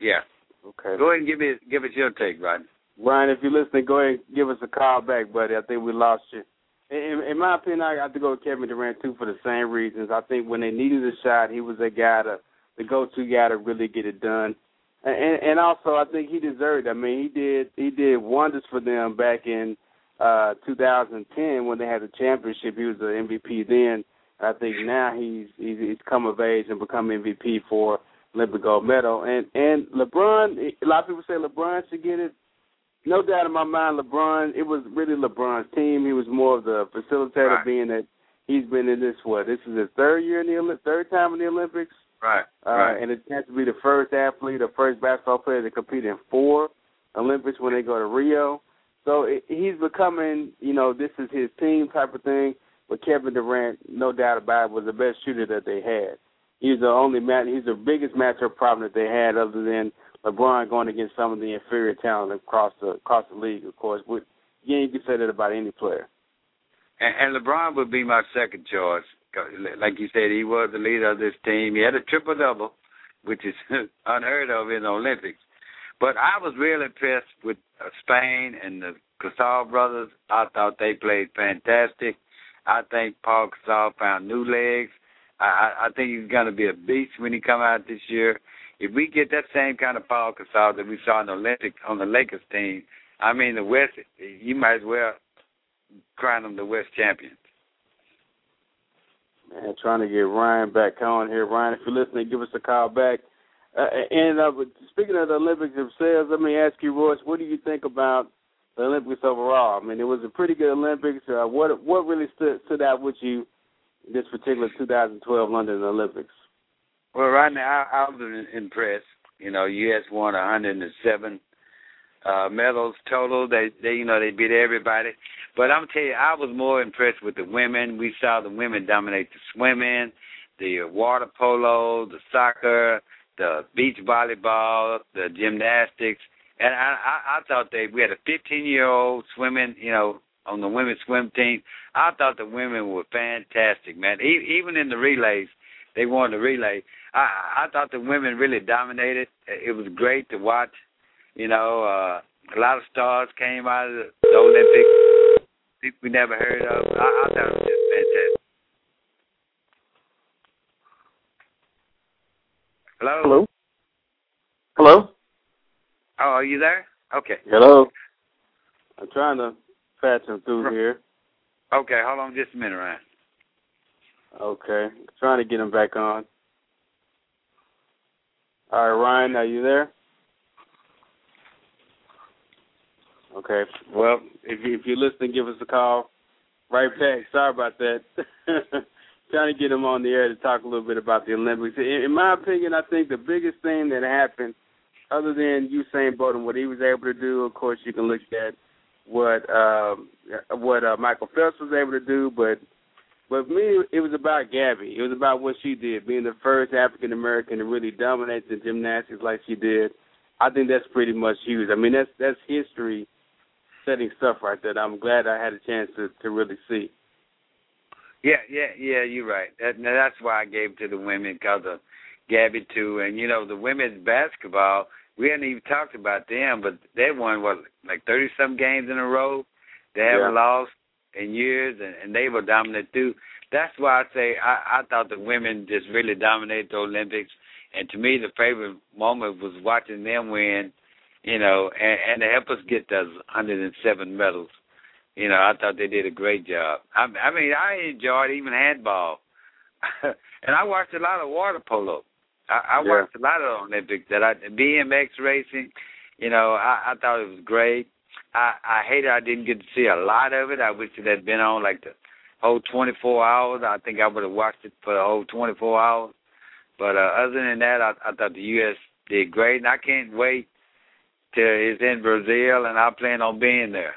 B: Yeah.
A: Okay.
B: Go ahead and give me give us your take, Ryan.
A: Ryan, if you're listening, go ahead and give us a call back, buddy. I think we lost you. In, in my opinion, I have to go with Kevin Durant too for the same reasons. I think when they needed a shot, he was a guy to the go-to guy to really get it done. And, and also, I think he deserved. It. I mean, he did he did wonders for them back in uh 2010 when they had the championship. He was the MVP then. I think now he's he's, he's come of age and become MVP for Olympic gold medal. And and LeBron, a lot of people say LeBron should get it. No doubt in my mind, LeBron. It was really LeBron's team. He was more of the facilitator,
B: Right.
A: being that he's been in this what this is his third year in the third time in the Olympics.
B: Right.
A: Uh,
B: right.
A: And it's chance to be the first athlete or first basketball player to compete in four Olympics when they go to Rio. So it, he's becoming, you know, this is his team type of thing. But Kevin Durant, no doubt about it, was the best shooter that they had. He's the only match. He's the biggest matchup problem that they had, other than LeBron going against some of the inferior talent across the across the league. Of course, but yeah, you can say that about any player.
B: And, and LeBron would be my second choice. Like you said, he was the leader of this team. He had a triple double, which is unheard of in the Olympics. But I was real impressed with uh, Spain and the Gasol brothers. I thought they played fantastic. I think Paul Gasol found new legs. I, I, think he's going to be a beast when he come out this year. If we get that same kind of Paul Gasol that we saw in the Olympics on the Lakers team, I mean the West, you might as well crown them the West champions.
A: Man, trying to get Ryan back on here. Ryan, if you're listening, give us a call back. Uh, and uh, speaking of the Olympics themselves, let me ask you, Royce, what do you think about the Olympics overall? I mean, it was a pretty good Olympics. Uh, what what really stood stood out with you in this particular 2012 London Olympics?
B: Well, right now I, I was impressed. You know, U.S. won 107 uh, medals total. They, they, you know, they beat everybody. But I'm tell you, I was more impressed with the women. We saw the women dominate the swimming, the water polo, the soccer, the beach volleyball, the gymnastics, and I, I, I thought they we had a 15 year old swimming, you know, on the women's swim team. I thought the women were fantastic, man. E- even in the relays, they won the relay. I, I thought the women really dominated. It was great to watch. You know, uh, a lot of stars came out of the, Olympics. We never heard of. I, I thought it was just fantastic. Hello.
D: Hello. Hello.
B: Oh, are you there? Okay.
A: Hello. I'm trying to patch him through here.
B: Okay, hold on just a minute, Ryan.
A: Okay, trying to get him back on. All right, Ryan, are you there? Okay. Well, if you, if you're listening, give us a call. Right back. Sorry about that. Trying to get him on the air to talk a little bit about the Olympics. In, in my opinion, I think the biggest thing that happened, other than Usain Bolt and what he was able to do, of course, you can look at what um, what uh, Michael Phelps was able to do, but but for me, it was about Gabby. It was about what she did, being the first African American to really dominate the gymnastics like she did. I think that's pretty much huge. I mean, that's that's history setting stuff right there. I'm glad I had a chance to to really see.
B: Yeah, yeah, yeah. You're right. That, that's why I gave it to the women because of Gabby too, and you know the women's basketball. We hadn't even talked about them, but they won what like thirty some games in a row. They haven't
A: Yeah.
B: lost in years, and, and they were dominant too. That's why I say I, I thought the women just really dominated the Olympics, and to me the favorite moment was watching them win. You know, and, and to help us get those 107 medals. You know, I thought they did a great job. I, I mean, I enjoyed even handball, and I watched a lot of water polo. I, I
A: Yeah.
B: watched a lot of Olympics. That I BMX racing. You know, I, I thought it was great. I I hated I didn't get to see a lot of it. I wish it had been on like the whole 24 hours. I think I would have watched it for the whole 24 hours. But uh, other than that, I, I thought the U.S. did great, and I can't wait till it's in Brazil, and I plan on being there.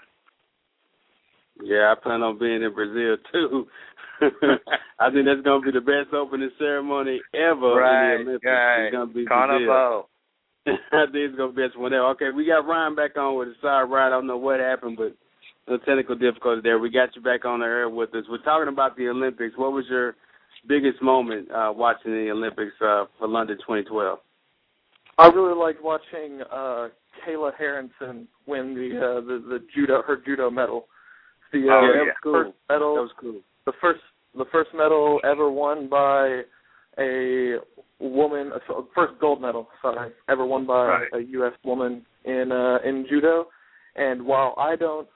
A: Yeah, I plan on being in Brazil too. I think that's gonna be the best opening ceremony ever
B: right,
A: in the Olympics.
B: right.
A: It's gonna be Brazil.
B: Carnival.
A: I think it's gonna be best one there. Okay, we got Ryan back on with the side ride. I don't know what happened, but no technical difficulty there. We got you back on the air with us. We're talking about the Olympics. What was your biggest moment uh, watching the Olympics uh, for London 2012?
E: I really liked watching uh Kayla Harrison win the uh the, the judo her judo medal. The uh,
B: Oh,
A: yeah, that was cool.
E: first medal
A: That was cool.
E: The first the first medal ever won by a woman first gold medal sorry ever won by
B: Right.
E: a US woman in uh in judo. And while I don't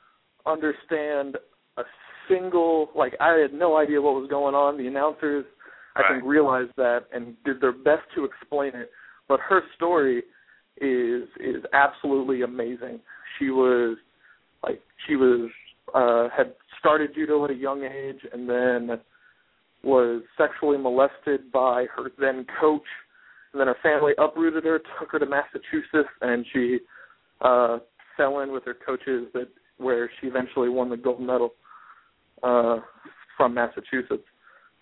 E: understand a single like I had no idea what was going on the announcers I think realized that and did their best to explain it. But her story is is absolutely amazing. She was like she was uh had started judo at a young age and then was sexually molested by her then coach. And then her family uprooted her took her to massachusetts and she uh fell in with her coaches that where she eventually won the gold medal uh from massachusetts.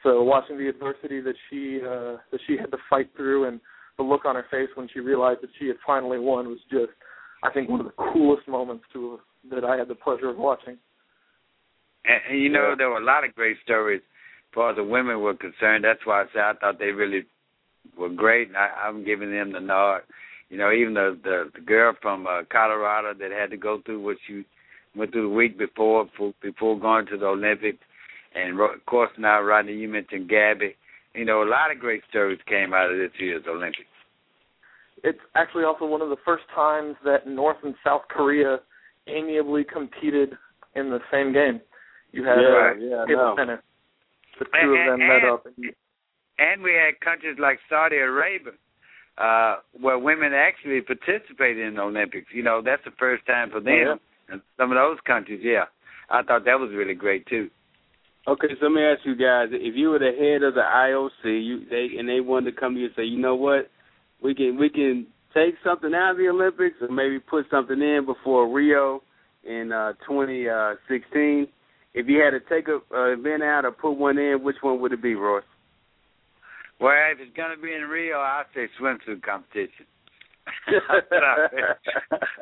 E: So watching the adversity that she uh that she had to fight through and the look on her face when she realized that she had finally won was just i think one of the coolest moments to that i had the pleasure of watching
B: And, and you know, there were a lot of great stories as far as the women were concerned. That's why I said I thought they really were great, and I, I'm giving them the nod. You know, even the the, the girl from uh, Colorado that had to go through what she went through the week before before, before going to the Olympics, and of course now, Rodney, you mentioned Gabby. You know, a lot of great stories came out of this year's Olympics.
E: it's actually also one of the first times that North and South Korea amiably competed in the same game. You had
A: Yeah,
E: uh,
A: yeah, I
E: table
A: know.
E: The two of them met up. And,
B: And we had countries like Saudi Arabia, uh, where women actually participated in the Olympics. You know, that's the first time for them.
A: Yeah.
B: And some of those countries, yeah. I thought that was really great too.
A: Okay, so let me ask you guys: If you were the head of the IOC, you they and they wanted to come to you and say, you know what, we can we can take something out of the Olympics, or maybe put something in before Rio in uh, 2016. If you had to take a uh, event out or put one in, which one would it be, Royce?
B: Well, if it's going to be in Rio, I'd say swimsuit competition.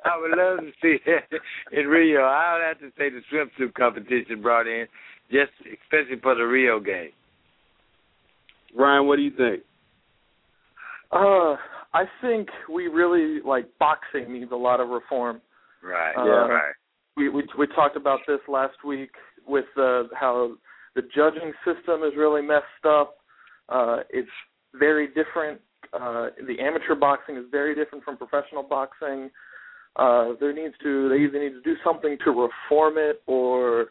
B: I would love to see it in Rio. I would have to say the swimsuit competition brought in, just especially for the Rio game.
A: Ryan, what do you think?
E: uh, I think we really like boxing needs a lot of reform.
B: Right.
E: Uh,
B: yeah. Right.
E: We we we talked about this last week with uh, how the judging system is really messed up. Uh, it's very different. Uh, the amateur boxing is very different from professional boxing. Uh, there needs to they either need to do something to reform it or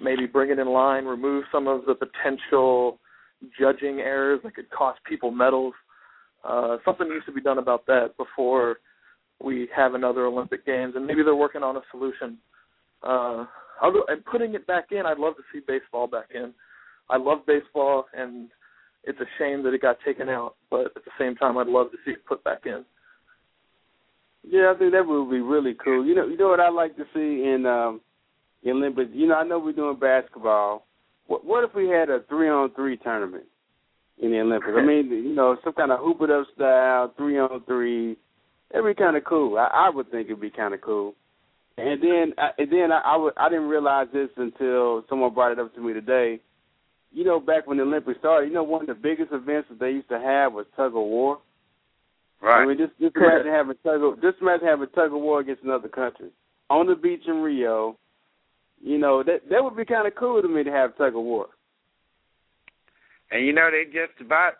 E: maybe bring it in line, remove some of the potential judging errors that could cost people medals. Uh, something needs to be done about that before we have another Olympic Games, and maybe they're working on a solution. Uh, although, and putting it back in, I'd love to see baseball back in. I love baseball, and it's a shame that it got taken out. But at the same time, I'd love to see it put back in.
A: Yeah, I think that would be really cool. You know, you know what I like to see in um the Olympics. You know, I know we're doing basketball. What what if we had a three on three tournament in the Olympics? I mean, you know, some kind of hoop it up style, three on three. That'd be kind of cool. I, I would think it'd be kind of cool. And then, and then I, I didn't realize this until someone brought it up to me today. You know, back when the Olympics started, you know, one of the biggest events that they used to have was tug of war.
B: Right.
A: I mean, just just imagine having tug of just imagine having tug of war against another country on the beach in Rio. You know that that would be kind of cool to me to have tug of war.
B: And you know, they just about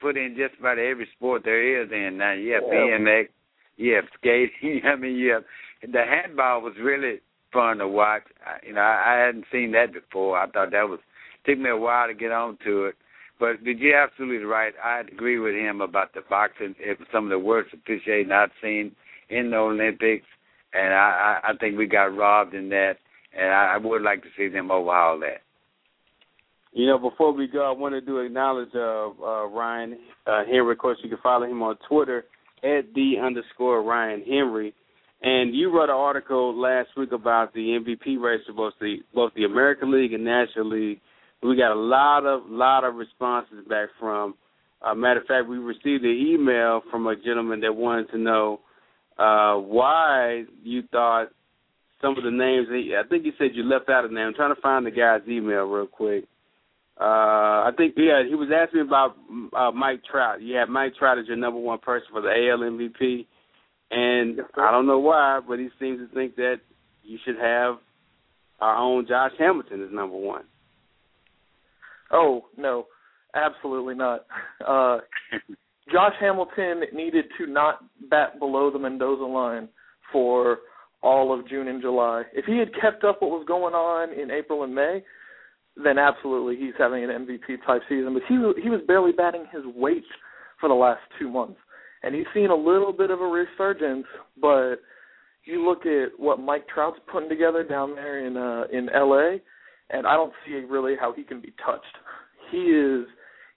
B: put in just about every sport there is in now. You have
A: Yeah.
B: BMX, you have skating. I mean, you have the handball was really fun to watch. I, you know, I, I hadn't seen that before. I thought that was took me a while to get on to it. But but you're absolutely right. I agree with him about the boxing. It was some of the worst officiating I've seen in the Olympics, and I, I I think we got robbed in that. And I, I would like to see them overhaul that.
A: You know, before we go, I wanted to acknowledge uh, uh, Ryan uh, Henry. Of course, you can follow him on Twitter at the underscore Ryan Henry. And you wrote an article last week about the MVP race for both the both the American League and National League. We got a lot of lot of responses back from. Uh, matter of fact, we received an email from a gentleman that wanted to know uh, why you thought some of the names. I think he said you left out a name. I'm trying to find the guy's email real quick. Uh, I think yeah, he was asking about uh, Mike Trout. You have Mike Trout as your number one person for the AL MVP, and I don't know why, but he seems to think that you should have our own Josh Hamilton as number one.
E: Oh no, absolutely not. Uh, Josh Hamilton needed to not bat below the Mendoza line for all of June and July. If he had kept up what was going on in April and May, then absolutely he's having an MVP type season. But he he was barely batting his weight for the last two months, and he's seen a little bit of a resurgence. But you look at what Mike Trout's putting together down there in uh, in L.A., and I don't see really how he can be touched. He is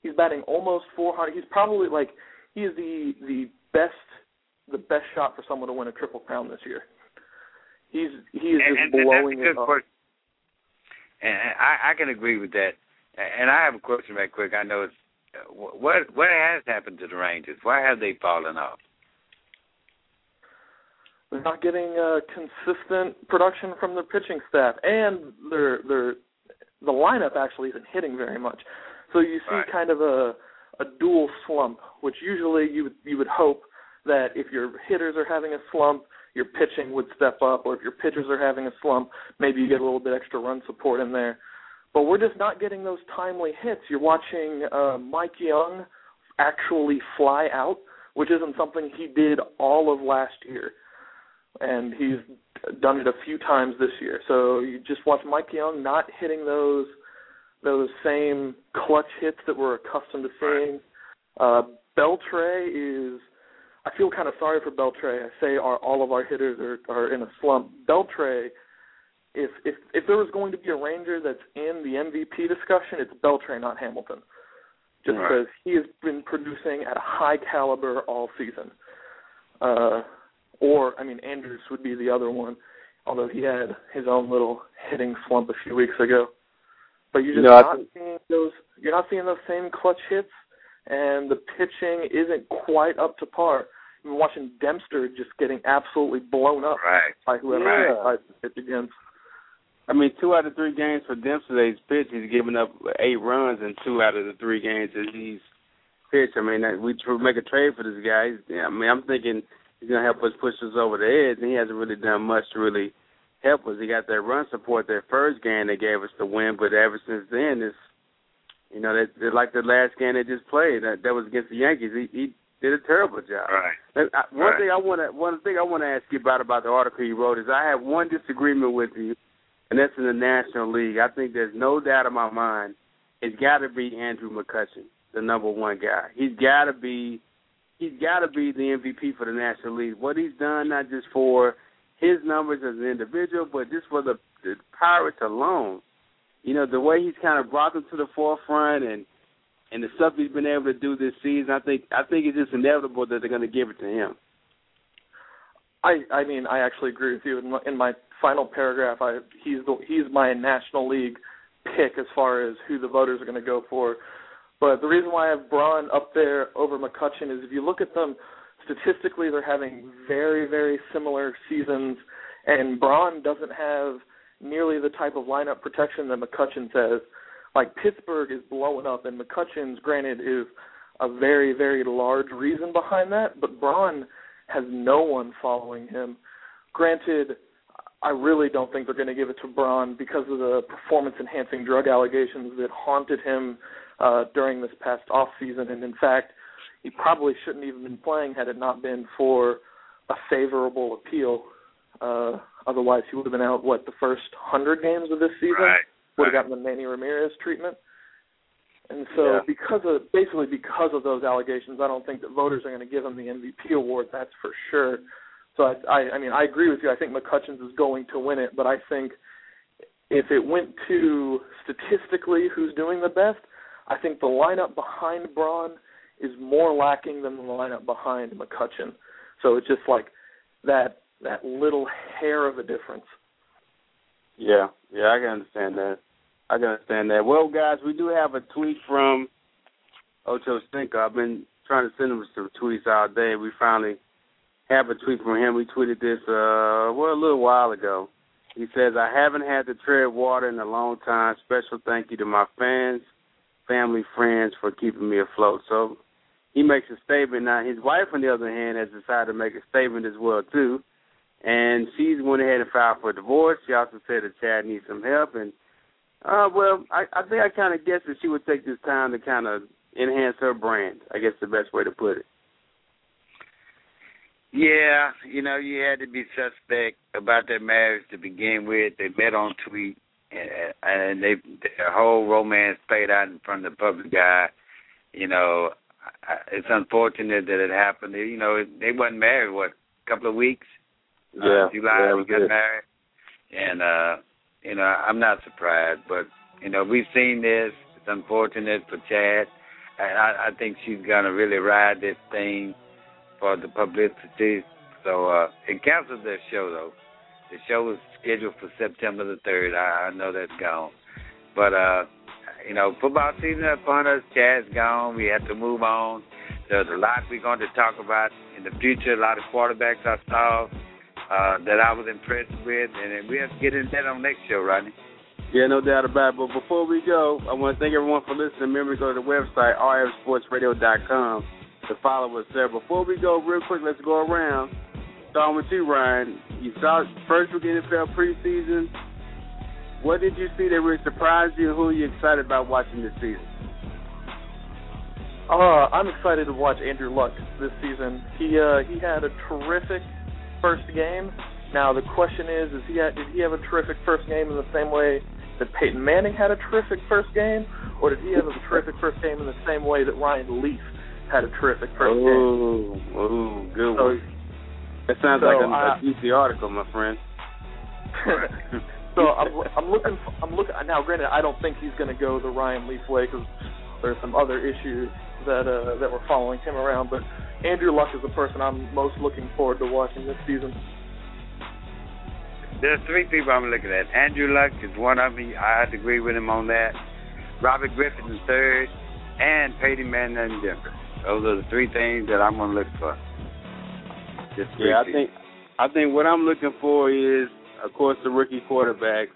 E: he's batting almost 400. He's probably like he is the the best the best shot for someone to win a triple crown this year. He's he is
B: and,
E: just
B: and,
E: blowing
B: and
E: it up.
B: Question. And I, I can agree with that. And I have a question right quick. I know it's what what has happened to the Rangers? Why have they fallen off?
E: They're not getting uh, consistent production from their pitching staff, and their their the lineup actually isn't hitting very much. So you see
B: Right.
E: kind of a a dual slump, which usually you would you would hope that if your hitters are having a slump, your pitching would step up, or if your pitchers are having a slump, maybe you get a little bit extra run support in there. But we're just not getting those timely hits. You're watching uh, Mike Young actually fly out, which isn't something he did all of last year, and he's done it a few times this year. So you just watch Mike Young not hitting those those same clutch hits that we're accustomed to seeing. Uh, Beltre is. I feel kind of sorry for Beltre. I say our, all of our hitters are, are in a slump. Beltre, if if if there was going to be a Ranger that's in the MVP discussion, it's Beltre, not Hamilton, just
B: Right.
E: because he has been producing at a high caliber all season. Uh, or I mean, Andrus would be the other one, although he had his own little hitting slump a few weeks ago. But you're just
A: No, I
E: not
A: think-
E: seeing those. You're not seeing those same clutch hits, and the pitching isn't quite up to par. You're watching Dempster just getting absolutely blown up
B: Right.
E: by whoever
A: Yeah.
E: he pitch against.
A: I mean, two out of three games for Dempsey that he's given up eight runs in two out of the three games that he's pitched. I mean, that- we make a trade for this guy. He's, I mean, I'm thinking he's gonna help us push us over the edge, and he hasn't really done much to really help us. He got that run support that first game they gave us the win, but ever since then, it's you know, that that like the last game they just played that that was against the Yankees. He he did a terrible job.
B: Right.
A: And I, one
B: Right.
A: thing I want to one thing I want to ask you about about the article you wrote is I have one disagreement with you, and that's in the National League. I think there's no doubt in my mind it's got to be Andrew McCutchen, the number one guy. He's got to be he's got to be the MVP for the National League. What he's done, not just for his numbers as an individual, but just for the, the Pirates alone. You know the way he's kind of brought them to the forefront and and the stuff he's been able to do this season, I think I think it's just inevitable that they're going to give it to him.
E: I I mean I actually agree with you. In my, in my final paragraph, I he's the he's my National League pick as far as who the voters are going to go for. But the reason why I have Braun up there over McCutchen is if you look at them statistically, they're having very very similar seasons, and Braun doesn't have nearly the type of lineup protection that McCutchen says. Like Pittsburgh is blowing up, and McCutchen's granted is a very very large reason behind that, but Braun has no one following him. Granted, I really don't think they're going to give it to Braun because of the performance enhancing drug allegations that haunted him uh, during this past off season, and in fact, he probably shouldn't even been playing had it not been for a favorable appeal. Uh, otherwise, he would have been out what the first hundred games of this season.
B: Right.
E: Would have
B: Right.
E: gotten the Manny Ramirez treatment. And so,
A: Yeah.
E: because of basically because of those allegations, I don't think that voters are going to give him the MVP award. That's for sure. So I, I, I mean, I agree with you. I think McCutchens is going to win it, but I think if it went to statistically who's doing the best, I think the lineup behind Braun is more lacking than the lineup behind McCutchen. So it's just like that that little hair of a difference.
A: Yeah, yeah, I can understand that. I can understand that. Well, guys, we do have a tweet from Ocho Cinco. I've been trying to send him some tweets all day. We finally have a tweet from him. We tweeted this uh well a little while ago. He says, I haven't had to tread water in a long time. Special thank you to my fans, family, friends for keeping me afloat. So he makes a statement. Now his wife on the other hand has decided to make a statement as well too. And she's went ahead and filed for a divorce. She also said that Chad needs some help and uh well, I, I think I kinda guessed that she would take this time to kinda enhance her brand. I guess the best way to put it.
B: Yeah, you know, you had to be suspect about their marriage to begin with. They met on tweet, and, and they their whole romance played out in front of the public eye. You know, it's unfortunate that it happened. You know, they wasn't married what a couple of weeks.
A: Yeah,
B: uh, July
A: yeah,
B: we got married, and uh, you know, I'm not surprised. But you know, we've seen this. It's unfortunate for Chad. And I, I think she's gonna really ride this thing for the publicity. So uh it canceled their show though. The show was scheduled for September the third. I, I know that's gone. But uh you know, football season upon us, Chad's gone, we have to move on. There's a lot we're going to talk about in the future, a lot of quarterbacks I saw uh that I was impressed with and we have to get into that on next show, Rodney.
A: Yeah, no doubt about it. But before we go, I want to thank everyone for listening. Remember go to the website, rfsportsradio.com, to follow us there. Before we go, real quick, let's go around. Starting with you, Ryan. You saw first week NFL preseason. What did you see that really surprised you? Who are you excited about watching this season?
E: Uh, I'm excited to watch Andrew Luck this season. He uh, he had a terrific first game. Now the question is, is he had, did he have a terrific first game in the same way that Peyton Manning had a terrific first game, or did he have a terrific first game in the same way that Ryan Leaf had a terrific first game?
A: Ooh, ooh, good
E: So,
A: one. That sounds
E: so
A: like a,
E: I-
A: a juicy article, my friend.
E: so I'm I'm looking I'm looking now. Granted, I don't think he's going to go the Ryan Leaf way because there's some other issues that uh, that were following him around. But Andrew Luck is the person I'm most looking forward to watching this season.
B: There's three people I'm looking at. Andrew Luck is one of them. I have to agree with him on that. Robert Griffin is third, and Peyton Manning in Denver. Those are the three things that I'm going to look for. This
A: Yeah, I think I think what I'm looking for is, of course, the rookie quarterbacks,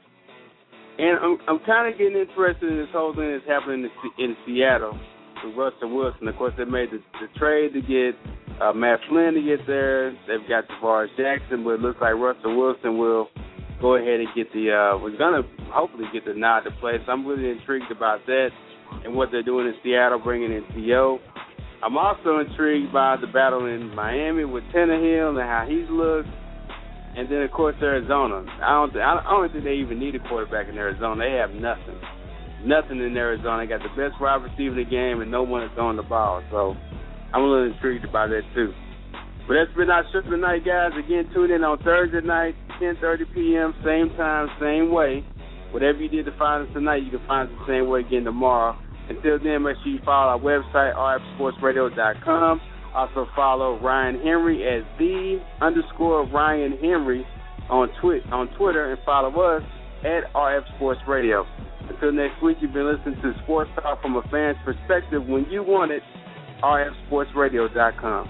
A: and I'm I'm kind of getting interested in this whole thing that's happening in, in Seattle with Russell Wilson. Of course, they made the, the trade to get uh, Matt Flynn to get there. They've got Tarvaris Jackson, but it looks like Russell Wilson will go ahead and get the uh, was gonna hopefully get the nod to play. So I'm really intrigued about that and what they're doing in Seattle, bringing in T.O. I'm also intrigued by the battle in Miami with Tannehill and how he's looked, and then of course Arizona. I don't, th- I don't think they even need a quarterback in Arizona. They have nothing, nothing in Arizona. They got the best wide receiver in the game, and no one is throwing the ball. So I'm a little intrigued by that too. But that's been our show tonight, guys. Again, tune in on Thursday night, 10:30 p.m. Same time, same way. Whatever you did to find us tonight, you can find us the same way again tomorrow. Until then, make sure you follow our website, rfsportsradio.com. Also follow Ryan Henry as the underscore Ryan Henry on on Twitter and follow us at RF Sports Radio. Until next week, you've been listening to Sports Talk from a fan's perspective when you want it. rfsportsradio.com.